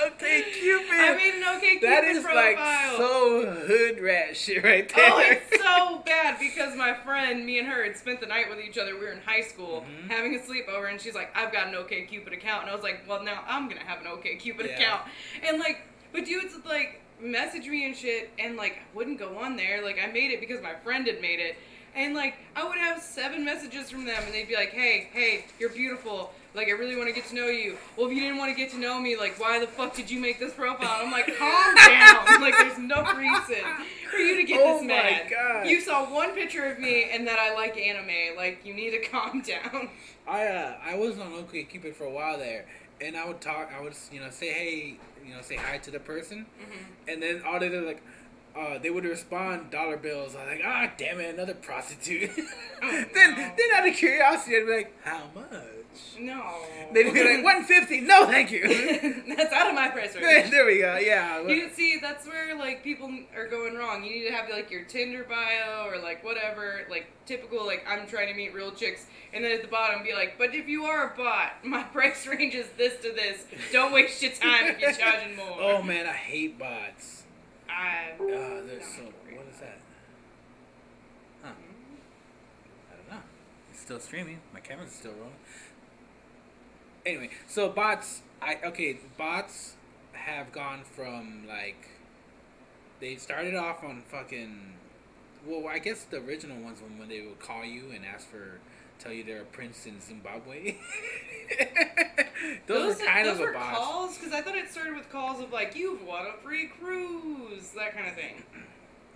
okay, Cupid. I made an OKCupid that is profile. like so hood rat shit right there. Oh, it's so bad because my friend, me and her, had spent the night with each other. We were in high school Mhm. having a sleepover, and she's like, "I've got an OK Cupid account," and I was like, "Well, now I'm gonna have an OK Cupid Yeah. account." And like, but dudes would like message me and shit, and like I wouldn't go on there. Like I made it because my friend had made it, and like I would have seven messages from them, and they'd be like, "Hey, hey, you're beautiful." Like I really want to get to know you. Well, if you didn't want to get to know me, like why the fuck did you make this profile? I'm like, calm down. like there's no reason for you to get Oh this my mad. God. You saw one picture of me and that I like anime. Like you need to calm down. I uh, I was on OK Cupid for a while there, and I would talk. I would you know say hey, you know say hi to the person, and then all they did like. Uh, they would respond dollar bills. I was like, ah, damn it, another prostitute. then, no. then out of curiosity, I'd be like, how much? No. They'd be like, one fifty. No, thank you. That's out of my price range. there we go. Yeah. You see, that's where like people are going wrong. You need to have like your Tinder bio or like whatever, like typical like I'm trying to meet real chicks, and then at the bottom be like, but if you are a bot, my price range is this to this. Don't waste your time if you're charging more. Oh man, I hate bots. I, Uh, there's so. What is that? Huh. I don't know. It's still streaming. My camera's still rolling. Anyway, so bots. I okay. Bots have gone from like. They started off on fucking. Well, I guess the original ones when when they would call you and ask for tell you they're a prince in Zimbabwe. those, were kind those of were calls because I thought it started with calls of like you've won a free cruise, that kind of thing.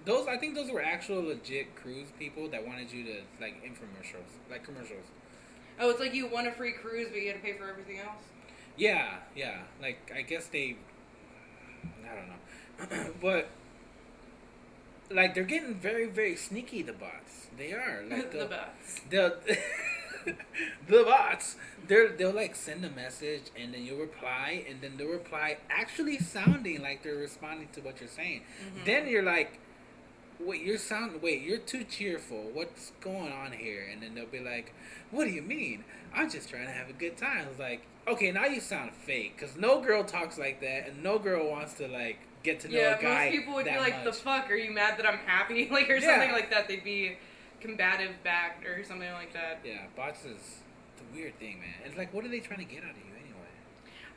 Those I think those were actual legit cruise people that wanted you to like infomercials, like commercials. Oh, it's like you won a free cruise, but you had to pay for everything else. Yeah, yeah. Like I guess they, I don't know, but like they're getting very very sneaky. The bots, they are like the the butts. the, the bots. They're they'll like send a message and then you'll reply and then they'll reply actually sounding like they're responding to what you're saying. Mm-hmm. Then you're like, wait, you're sound wait, you're too cheerful. What's going on here? And then they'll be like, what do you mean? I'm just trying to have a good time. It's like, okay, now you sound fake because no girl talks like that, and no girl wants to like get to know Yeah, a guy. most people would be like, "The fuck? Are you mad that I'm happy?" Like or Yeah. something like that. They'd be combative back or something like that. Yeah, bots is the weird thing, man. It's like, what are they trying to get out of you anyway?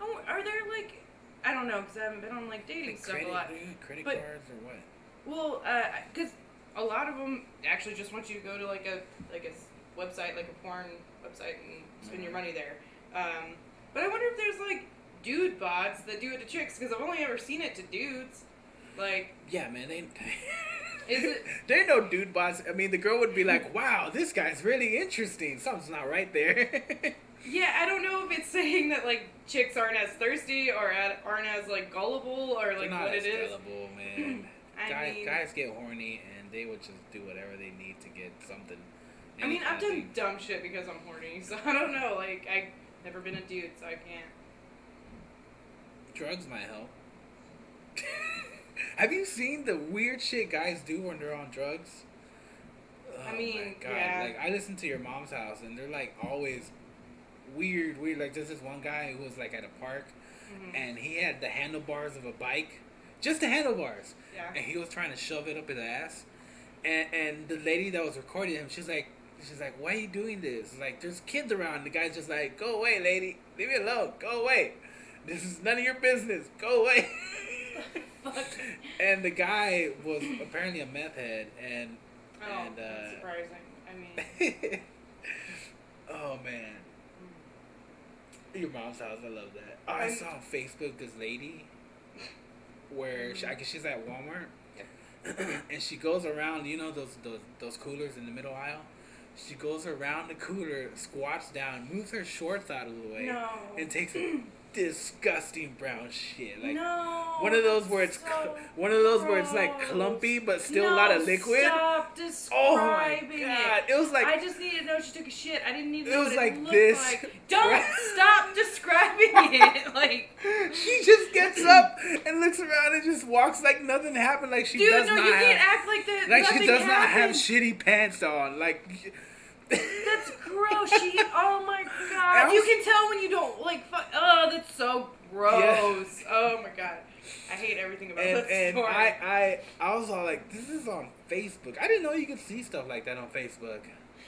Oh, are there like, I don't know, because I haven't been on like dating Like stuff credit, a lot. credit But- cards or what? Well, because a lot of them actually just want you to go to like a like a website, like a porn website, and spend your Mhm. money there. Um, but I wonder if there's like dude bots that do it to chicks, because I've only ever seen it to dudes. Like, Yeah, man. They. Is it- there ain't no dude boss. I mean, the girl would be like, "Wow, this guy's really interesting. Something's not right there." yeah, I don't know if it's saying that like chicks aren't as thirsty or aren't as like gullible or like what it is. gullible, man. Guys, mean, guys get horny and they would just do whatever they need to get something. I mean, I've done thing. dumb shit because I'm horny, so I don't know. Like, I've never been a dude, so I can't. drugs might help. Have you seen the weird shit guys do when they're on drugs? I Oh mean, my God. yeah. Like I listen to your mom's house, and they're like always weird, weird. Like there's this one guy who was like at a park, Mhm. and he had the handlebars of a bike, just the handlebars, Yeah. and he was trying to shove it up his ass, and and the lady that was recording him, she's like. She's like, why are you doing this? Like, there's kids around. The guy's just like, go away, lady. Leave me alone. Go away. This is none of your business. Go away. Fuck. and the guy was apparently a meth head, and Oh, And, that's uh, surprising. I mean, oh man, your mom's house. I love that. Oh, I saw on Facebook this lady where she, I guess she's at Walmart, and she goes around. You know those those those coolers in the middle aisle. She goes around the cooler, squats down, moves her shorts out of the way, no. and takes a disgusting brown shit. Like no. one of those where it's so cl- one of those where it's like clumpy but still no, a lot of liquid. Stop Oh my god! it. It was like I just needed to know she took a shit. I didn't need to It know was what like it this. like. Don't stop describing it. Like, she just gets up and looks around and just walks like nothing happened. Like she dude, does no, not you have, can't act like that. like she does not have shitty pants on. Like That's gross. She, oh my god. I You can tell when you don't like. Fuck. Oh, that's so gross. Oh my god. I hate everything about and that and story. I, I I was all like, this is on Facebook. I didn't know you could see stuff like that on Facebook.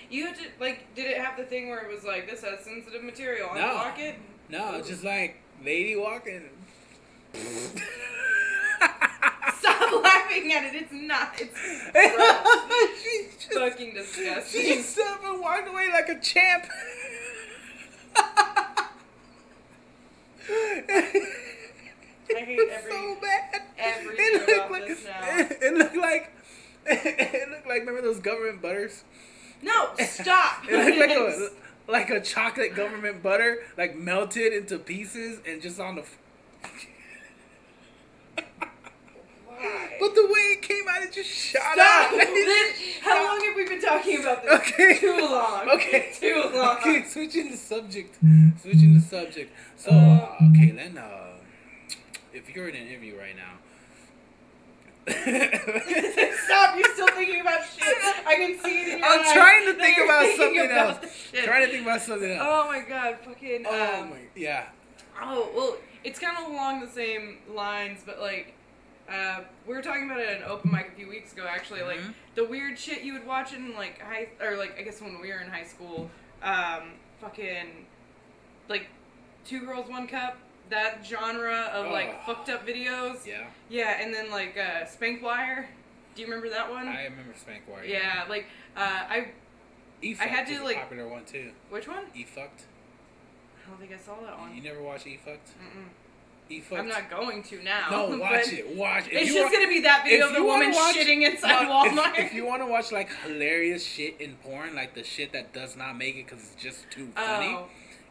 you had to like. Did it have the thing where it was like this has sensitive material? No. Unlock it. No, it's just like lady walking. Laughing at it. It's not. It's gross. just, fucking she disgusting. just stood up and walked away like a champ. I hate every- so bad. everything It looked like. It, it looked like it looked like remember those government butters? No, stop. It looked like a like a chocolate government butter, like melted into pieces and just on the. f- Why? But the way it came out, it just shot Stop. out. This- How long have we been talking about this? Okay. Too long. Okay. Too long. Okay, switching the subject. Switching the subject. So, uh, okay, Len, uh, if you're in an interview right now. Stop! You're still thinking about shit. I can see it in your I'm eyes trying to think about something about else. shit. Trying to think about something else. Oh my god, fucking. Oh um, my, yeah. Oh well, it's kind of along the same lines, but like, uh, we were talking about it at an open mic a few weeks ago. Actually, like Mhm. the weird shit you would watch in like high or like I guess when we were in high school, um, fucking, like, two girls one cup. That genre of like Oh. fucked up videos. Yeah. Yeah, and then like uh, Spank Wire. Do you remember that one? I remember Spank Wire. yeah, like uh, I E I had to, like- a popular one too. which one? E Fucked. I don't think I saw that one. You never watched E Fucked? Mm-mm. I'm not going to now. No, watch it. Watch it. If It's just gonna be that video of the woman watch- shitting inside No, if- Walmart. If, you want to watch like hilarious shit in porn, like the shit that does not make it because it's just too funny, oh,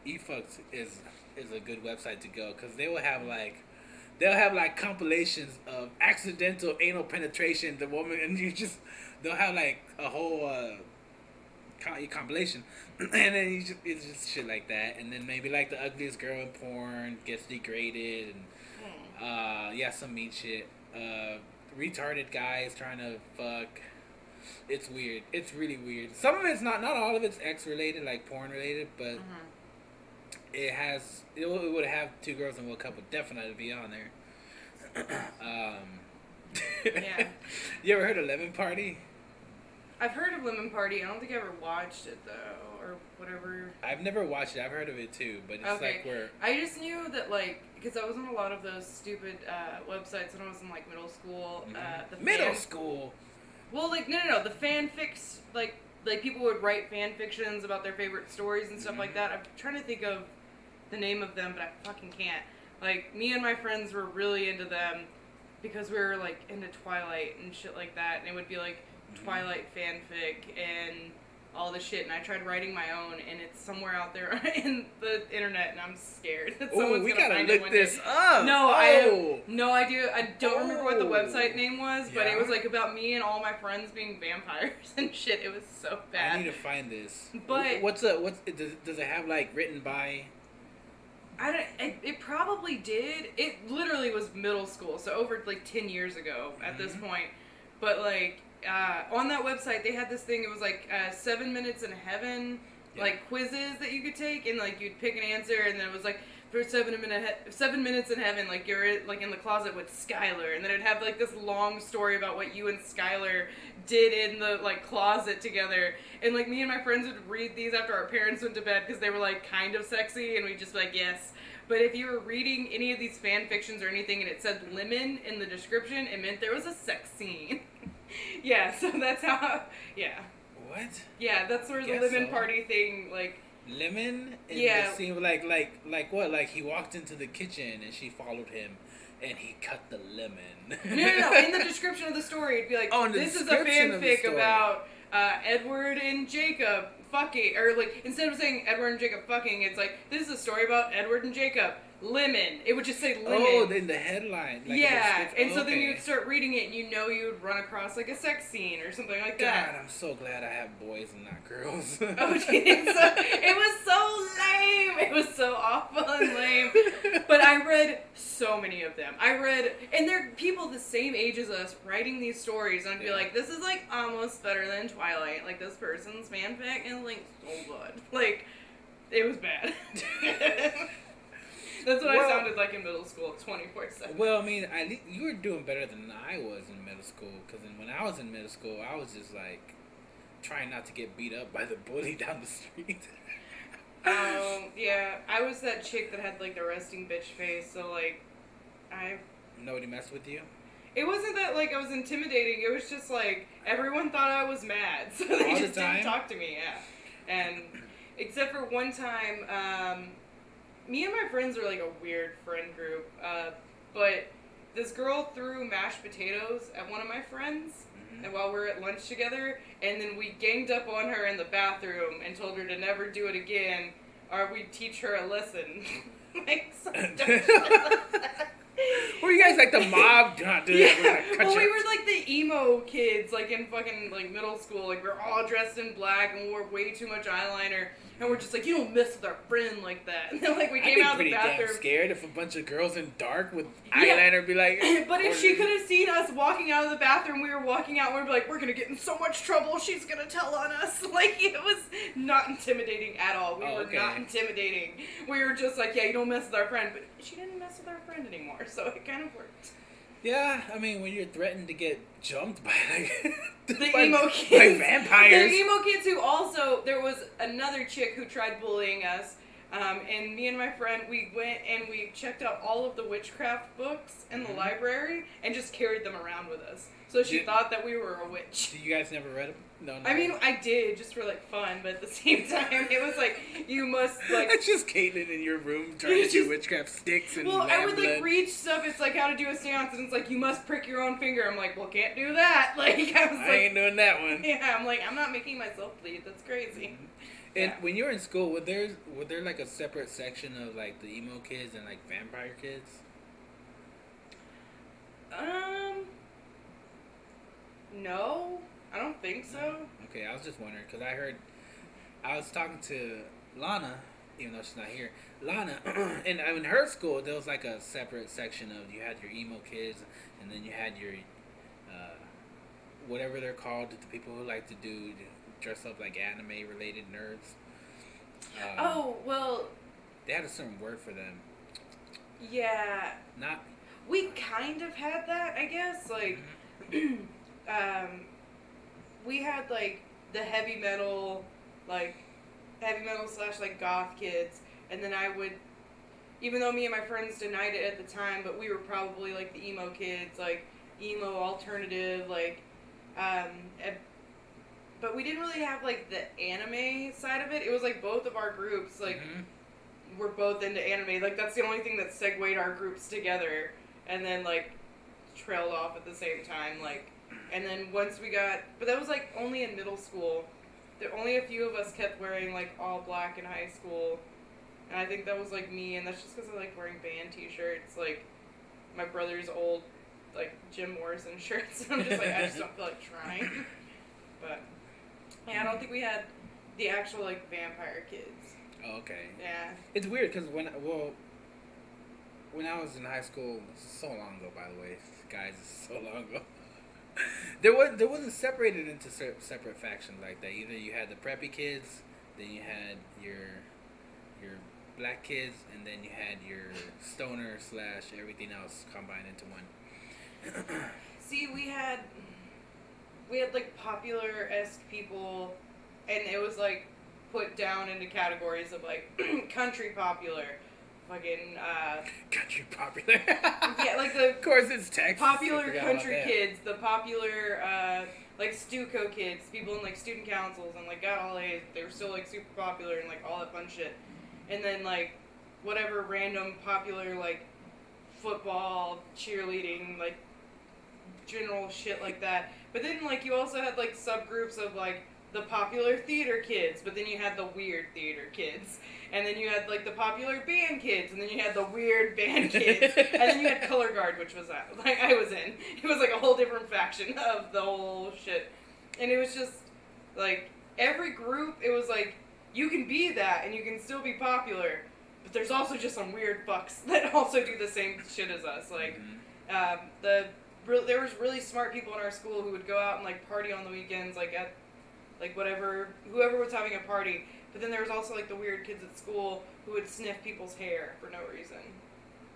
eFucks is is a good website to go because they will have like they'll have like compilations of accidental anal penetration. The woman and you just they'll have like a whole uh, compilation, and then you just it's just shit like that, and then maybe like the ugliest girl in porn gets degraded and. hmm. Uh, yeah, some mean shit. Uh, retarded guys trying to fuck. It's weird. It's really weird. Some of it's not. Not all of it's X related, like porn related, but Mhm. it has. It, would- it would have two girls and one cup would definitely be on there. um, Yeah. You ever heard of Lemon Party? I've heard of Lemon Party. I don't think I ever watched it though, or whatever. I've never watched it. I've heard of it too, but it's Okay. like where I just knew that like because I was on a lot of those stupid uh, websites when I was in like middle school. Uh, the middle fan- school. Well, like no, no, no. The fanfics, like like people would write fan fictions about their favorite stories and stuff like Mhm. that. I'm trying to think of the name of them, but I fucking can't. Like me and my friends were really into them because we were like into Twilight and shit like that, and it would be like Mhm. Twilight fanfic and all the shit. And I tried writing my own, and it's somewhere out there in the internet, and I'm scared that Oh, someone's we gonna gotta find it look one this day. up. No, I Oh. no idea. I don't remember what the Oh. website name was, but it was like about me and all my friends being vampires and shit. It was so bad. I need to find this. But- what's a what's does, does it have like written by? I don't. It, it probably did. It literally was middle school, so over like ten years ago at this Mhm. point. But like uh, on that website, they had this thing. It was like uh, seven minutes in heaven, Yeah. like quizzes that you could take, and like you'd pick an answer, and then it was like for seven minute seven minutes in heaven, like you're in- like in the closet with Skylar, and then it'd have like this long story about what you and Skylar did in the like closet together, and like me and my friends would read these after our parents went to bed because they were like kind of sexy, and we'd just be like yes. But if you were reading any of these fan fictions or anything and it said lemon in the description, it meant there was a sex scene. yeah, so that's how. Yeah, What yeah, that's where the lemon so. party thing like. lemon? And Yeah. The scene like like like what? Like he walked into the kitchen and she followed him, and he cut the lemon. No, no, no. In the description of the story, it'd be like, Oh, "This is a description of the fanfic about uh, Edward and Jacob fucking," or like instead of saying Edward and Jacob fucking, it's like, "This is a story about Edward and Jacob lemon." It would just say oh, lemon. Oh, in the headline. Like yeah, and so then you'd start reading it, and you know you would run across like a sex scene or something like that. God. I'm so glad I have boys and not girls. Oh, geez. So, it was so lame. It was so awful and lame. But I read so many of them. I read, and they're people the same age as us writing these stories, and I'd be Yeah. like, this is like almost better than Twilight. Like this person's fanfic is like so good. Like it was bad. That's what I sounded like in middle school, twenty four seven. Well, I mean, I, you were doing better than I was in middle school. Because when I was in middle school, I was just like trying not to get beat up by the bully down the street. Um, yeah, I was that chick that had like the resting bitch face. So like, I Nobody messed with you. It wasn't that like I was intimidating. It was just like everyone thought I was mad, so they All just time? didn't talk to me. Yeah, and except for one time, um, me and my friends were like a weird friend group. Uh, but this girl threw mashed potatoes at one of my friends, Mhm. and while we were at lunch together, and then we ganged up on her in the bathroom and told her to never do it again, or we'd teach her a lesson. like some dumb shit. Were you guys like the mob? Do not do that. Yeah. gonna cut Well, we were like the emo kids, like in fucking like middle school. Like we are all dressed in black and wore way too much eyeliner, and we're just like, you don't mess with our friend like that. And then like we came out of the pretty damn bathroom. scared if a bunch of girls in dark with Yeah. eyeliner be like. But if she could have seen us walking out of the bathroom, we were walking out, and we'd be like, we're gonna get in so much trouble. She's gonna tell on us. Like it was not intimidating at all. We Oh, were okay. not intimidating. We were just like, yeah, you don't mess with our friend. But she didn't mess with our friend anymore, so it kind of worked. Yeah, I mean, when you're threatened to get jumped by like the by, emo by kids. vampires. The emo kids who also there was another chick who tried bullying us. Um, and me and my friend, we went and we checked out all of the witchcraft books in the Mhm. library and just carried them around with us. So she Did- thought that we were a witch. You guys never read them? No, no. I mean, I did just for like fun, but at the same time, it was like you must like. That's just Caitlin in your room trying to It's do just- witchcraft sticks and Well, I would like read stuff. It's like how to do a seance, and it's like you must prick your own finger. I'm like, well, can't do that. Like I was I like, ain't doing that one. yeah, I'm like, I'm not making myself bleed. That's crazy. And Yeah. when you were in school, was there was there like a separate section of like the emo kids and like vampire kids? Um, no, I don't think so. Okay, I was just wondering because I heard I was talking to Lana, even though she's not here. Lana, and in her school there was like a separate section of you had your emo kids, and then you had your uh, whatever they're called, the people who like to do dress up like anime related nerds. Um, Oh well, they had a certain word for them. yeah, Not we kind of had that, I guess. Like, Mm-hmm. um, we had like the heavy metal, like heavy metal slash like goth kids, and then I would, even though me and my friends denied it at the time, but we were probably like the emo kids, like emo alternative, like, um, but we didn't really have like the anime side of it. It was like both of our groups, like Mhm. we're both into anime. Like that's the only thing that segued our groups together, and then like trailed off at the same time. Like, and then once we got, but that was like only in middle school. There only a few of us kept wearing like all black in high school, and I think that was like me, and that's just because I like wearing band T-shirts, like my brother's old like Jim Morrison shirts. I'm just like I just don't feel like trying. But yeah, I don't think we had the actual like vampire kids. Oh, okay. Yeah. It's weird because when well, when I was in high school, so long ago, by the way, guys, it's so long ago. There was there wasn't separated into separate factions like that. Either you had the preppy kids, then you had your your black kids, and then you had your stoner slash everything else combined into one. See, we had we had like popular esque people, and it was like put down into categories of like country popular, fucking uh, Country popular. yeah, like the of course it's Texas. Popular country kids, the popular uh, like Stuco kids, people in like student councils and like got all A's. They were still like super popular and like all that fun shit. And then like whatever random popular like football, cheerleading, like general shit like that. But then like you also had like subgroups of like the popular theater kids, but then you had the weird theater kids. And then you had like the popular band kids, and then you had the weird band kids, and then you had color guard, which was uh, like I was in. It was like a whole different faction of the whole shit, and it was just like every group. It was like you can be that, and you can still be popular, but there's also just some weird fucks that also do the same shit as us. Like Mhm. um, the re- there was really smart people in our school who would go out and like party on the weekends, like at like whatever whoever was having a party. But then there was also like the weird kids at school who would sniff people's hair for no reason.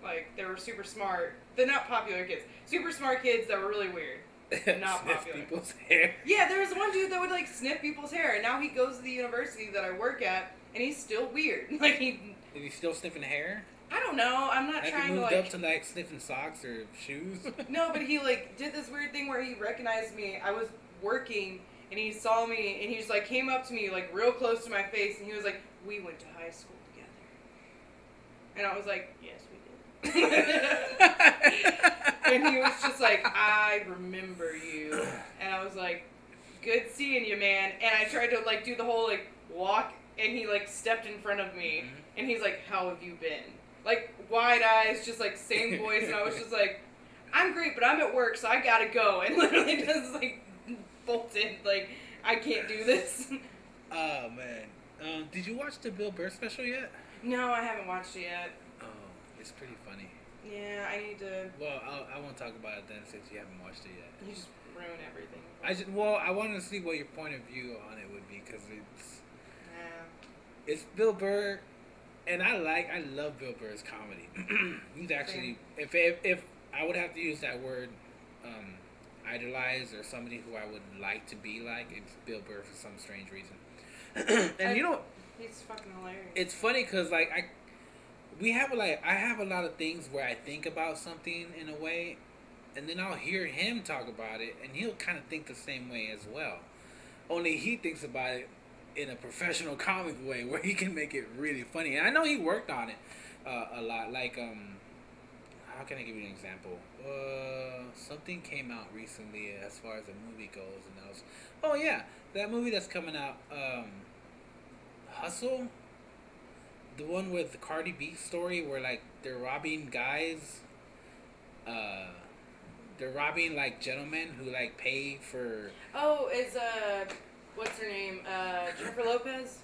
Like they were super smart. They're not popular kids. Super smart kids that were really weird. Not Sniff popular. people's hair. Yeah, there was one dude that would like sniff people's hair, and now he goes to the university that I work at, and he's still weird. Like he, Is he still sniffing hair? I don't know. I'm not Have trying to moved like. up to like sniffing socks or shoes? No, but he like did this weird thing where he recognized me. I was working and he saw me and he just like came up to me like real close to my face and he was like, "We went to high school together." And I was like, "Yes, we did." and he was just like, "I remember you." And I was like, "Good seeing you, man." And I tried to like do the whole like walk and he like stepped in front of me Mhm. and he's like, "How have you been?" Like wide eyes, just like same voice, and I was just like, "I'm great, but I'm at work, so I gotta go." And literally just like bolted, like I can't do this. Oh man, um, did you watch the Bill Burr special yet? no, I haven't watched it yet. Oh, it's pretty funny. Yeah, I need to. Well, I'll, I won't talk about it then since you haven't watched it yet. You just ruin everything. I just, well, I wanted to see what your point of view on it would be because it's Yeah. it's Bill Burr, and I like I love Bill Burr's comedy. He's actually if, if if I would have to use that word, um, idolize or somebody who I would like to be like, it's Bill Burr for some strange reason. and you know, He's fucking hilarious. it's funny because like I, we have like I have a lot of things where I think about something in a way, and then I'll hear him talk about it, and he'll kind of think the same way as well. Only he thinks about it in a professional comic way where he can make it really funny. And I know he worked on it uh, a lot. Like um, how can I give you an example? Uh, something came out recently as far as the movie goes, and I was, oh yeah, that movie that's coming out. Um, Hustle, the one with the Cardi B story where like they're robbing guys. Uh, they're robbing like gentlemen who like pay for. oh, is uh, what's her name? Uh, Jennifer Lopez.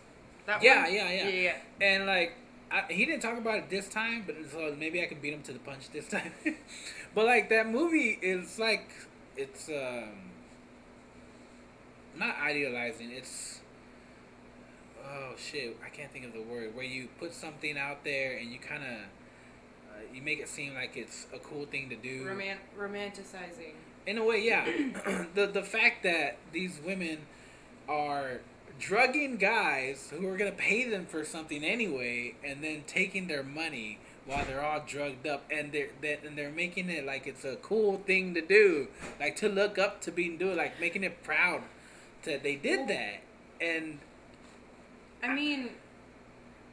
That Yeah, one? yeah, yeah. yeah, yeah. And like, I, he didn't talk about it this time, but so maybe I can beat him to the punch this time. but like that movie is like, it's um, not idealizing. It's oh shit, I can't think of the word. Where you put something out there and you kind of. Uh, you make it seem like it's a cool thing to do. Roman- romanticizing. In a way, yeah. the the fact that these women are drugging guys who are gonna pay them for something anyway, and then taking their money while they're all drugged up, and they're and they're making it like it's a cool thing to do, like to look up to being doing, like making it proud that they did that, and I mean,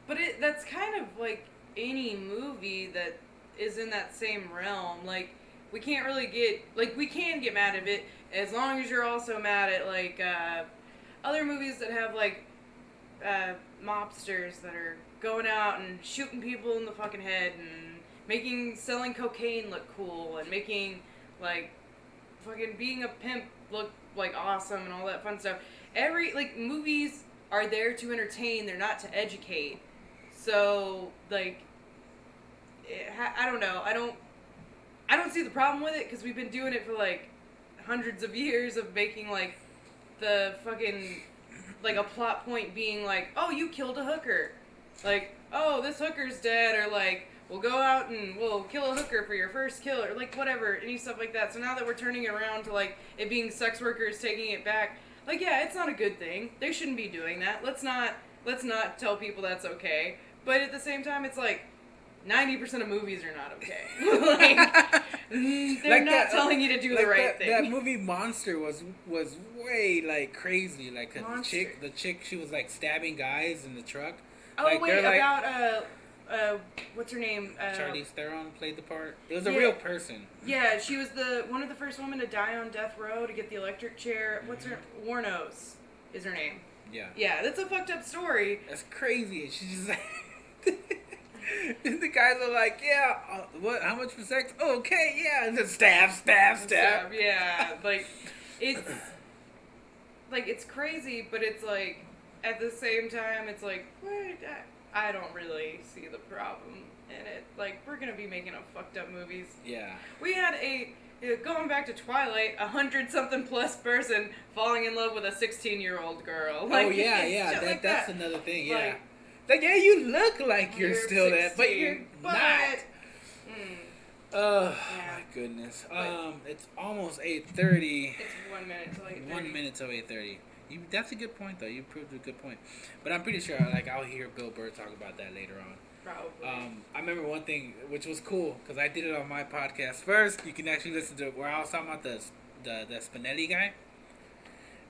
but it that's kind of like any movie that is in that same realm. Like we can't really get like we can get mad at it as long as you're also mad at like uh, other movies that have like uh, mobsters that are going out and shooting people in the fucking head and making selling cocaine look cool and making like fucking being a pimp look like awesome and all that fun stuff. Every like movies are there to entertain, they're not to educate. So like it I don't know. I don't I don't see the problem with it cuz we've been doing it for like hundreds of years of making like the fucking like a plot point being like, "Oh, you killed a hooker." Like, "Oh, this hooker's dead," or like, "We'll go out and we'll kill a hooker for your first kill," or like whatever, any stuff like that. So now that we're turning around to like it being sex workers taking it back, like yeah, it's not a good thing. They shouldn't be doing that. Let's not let's not tell people that's okay. But at the same time, it's like. Ninety percent of movies are not okay. like, they're Like not that- telling you to do like the right that, thing. That movie Monster was was way like crazy. Like the chick, the chick, she was like stabbing guys in the truck. Oh Like, wait, about uh, uh, what's her name? Uh, Charlize Theron played the part. It was a yeah. real person. Yeah, she was the one of the first women to die on death row to get the electric chair. What's her Wuornos is her name. Yeah, Yeah, that's a fucked up story. that's crazy. She's just like. and the guys are like, yeah, uh, what? How much for sex? Okay, yeah, and then stab, stab, stab. So, yeah, like it's like it's crazy, but it's like at the same time, it's like what? I, I don't really see the problem in it. Like we're gonna be making a fucked up movies. Yeah, We had a uh, going back to Twilight, a hundred something plus person falling in love with a sixteen year old girl. oh yeah, yeah. That, like that's that. another thing. Yeah. Like- Like, yeah, you look like you're, You're still that, but you're but- not. Mm, Oh Yeah. my goodness. But- Um, it's almost eight thirty. it's one minute till eight One minute till eight thirty. You that's a good point though. You proved a good point. But I'm pretty sure like I'll hear Bill Burr talk about that later on. Probably. Um, I remember one thing which was cool because I did it on my podcast first. You can actually listen to it where I was talking about the the the Spinelli guy,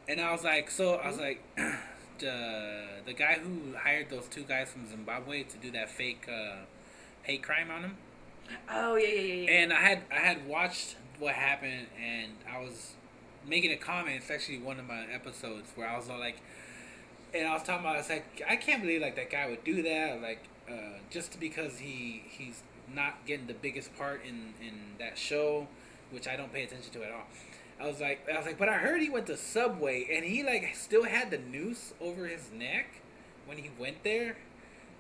and I was like, so I was like, the the guy who hired those two guys from Zimbabwe to do that fake uh, hate crime on him. oh yeah, yeah, yeah, yeah. And I had I had watched what happened, and I was making a comment. It's actually one of my episodes where I was all like, and I was talking about it's like I can't believe like that guy would do that, like uh, just because he he's not getting the biggest part in in that show, which I don't pay attention to at all. I was like, I was like, but I heard he went to Subway and he like still had the noose over his neck when he went there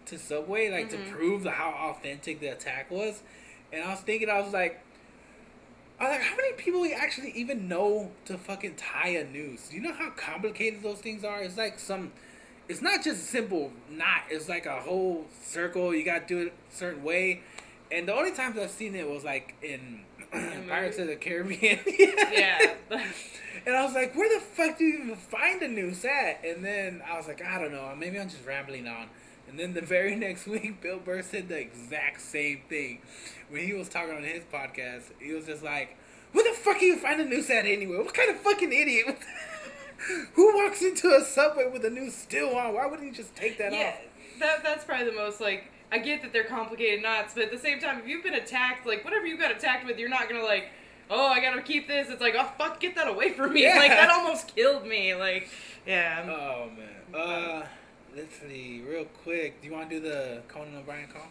to Subway, like Mhm. to prove how authentic the attack was. And I was thinking, I was like, I was like, how many people we actually even know to fucking tie a noose? Do you know how complicated those things are? It's like some, it's not just a simple knot. It's like a whole circle. You got to do it a certain way. And the only times I've seen it was like In Pirates of the Caribbean. yeah. And I was like, where the fuck do you even find a noose at? And then I was like, I don't know. Maybe I'm just rambling on. And then the very next week, Bill Burr said the exact same thing. When he was talking on his podcast, he was just like, where the fuck do you find a noose at anyway? What kind of fucking idiot? Who walks into a subway with a noose still on? Why wouldn't he just take that yeah, off? that that's probably the most like. I get that they're complicated knots, but at the same time, if you've been attacked, like whatever you got attacked with, you're not gonna like, oh, I gotta keep this. It's like, oh fuck, get that away from me. Yeah. Like that almost killed me. Like, yeah. Oh, man. Uh, let's see. Real quick. Do you want to do the Conan O'Brien call?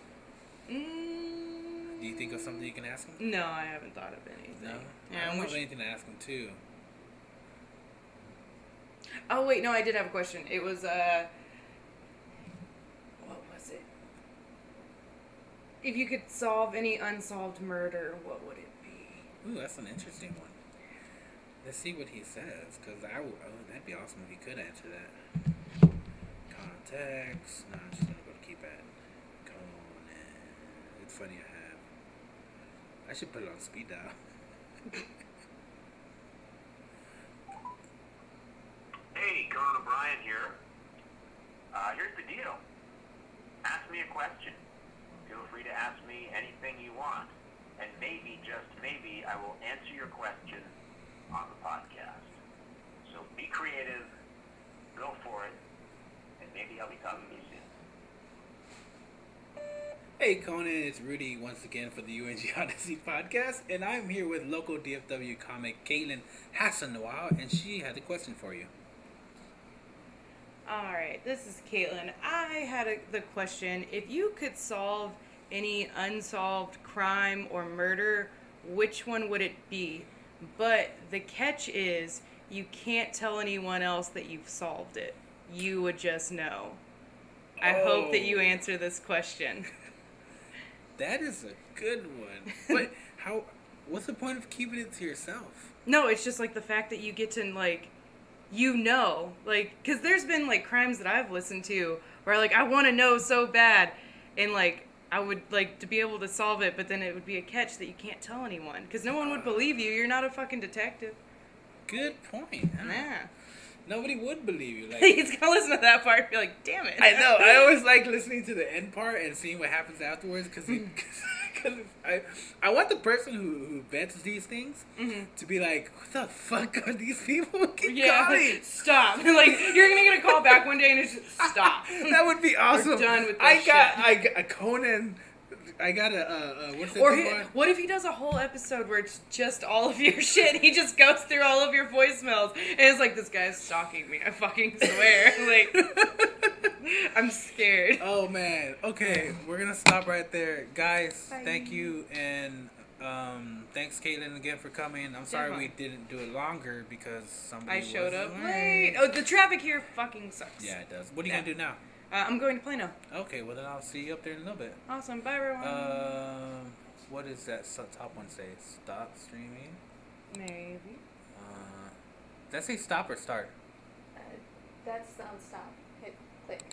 Mm, Do you think of something you can ask him? No, I haven't thought of anything. No? Yeah, I don't and have anything to ask him, too. Oh wait, no, I did have a question. It was uh, if you could solve any unsolved murder, what would it be? Ooh, that's an interesting one. Let's see what he says, because I would. Oh, that'd be awesome if he could answer that. Context. No, I'm just gonna go to keep at. Conan. It's funny I have. I should put it on speed dial. hey, Conan O'Brien here. Uh, here's the deal. Ask me a question. Feel free to ask me anything you want, and maybe, just maybe, I will answer your question on the podcast. So be creative, go for it, and maybe I'll be talking to you soon. Hey Conan, it's Rudy once again for the UNG Odyssey podcast, and I'm here with local DFW comic Caitlin Hassanwau, and she has a question for you. All right, this is Caitlin. I had a, the question: If you could solve any unsolved crime or murder, which one would it be? But the catch is, you can't tell anyone else that you've solved it. You would just know. I hope that you Oh. answer this question. That is a good one. But how? What's the point of keeping it to yourself? No, it's just like the fact that you get to like, you know, like, because there's been like crimes that I've listened to where like I want to know so bad, and like I would like to be able to solve it, but then it would be a catch that you can't tell anyone because no one would believe you. You're not a fucking detective. Good point. huh? Nah. Nobody would believe you. Like He's gonna listen to that part and be like, damn it. I know. I always like listening to the end part and seeing what happens afterwards because because I I want the person who who vets these things Mhm. to be like, what the fuck are these people keep Yeah, calling? stop. like you're gonna get a call back one day and it's just stop. that would be awesome. done with I got shit. I got a Conan. I got a uh, uh, what's that Or he, what if he does a whole episode where it's just all of your shit? He just goes through all of your voicemails, and it's like this guy's stalking me. I fucking swear. like I'm scared. Oh man. Okay, we're gonna stop right there, guys. Bye. Thank you and um, thanks, Caitlin, again for coming. I'm sorry we didn't do it longer because somebody I showed was up late. Oh, the traffic here fucking sucks. Yeah, it does. What are you Yeah. gonna do now? Uh, I'm going to Plano. Okay, well then I'll see you up there in a little bit. Awesome. Bye, everyone. Um, what does that top one say? Stop streaming. Maybe. Uh, does that say stop or start? Uh, that's on stop. Hit click.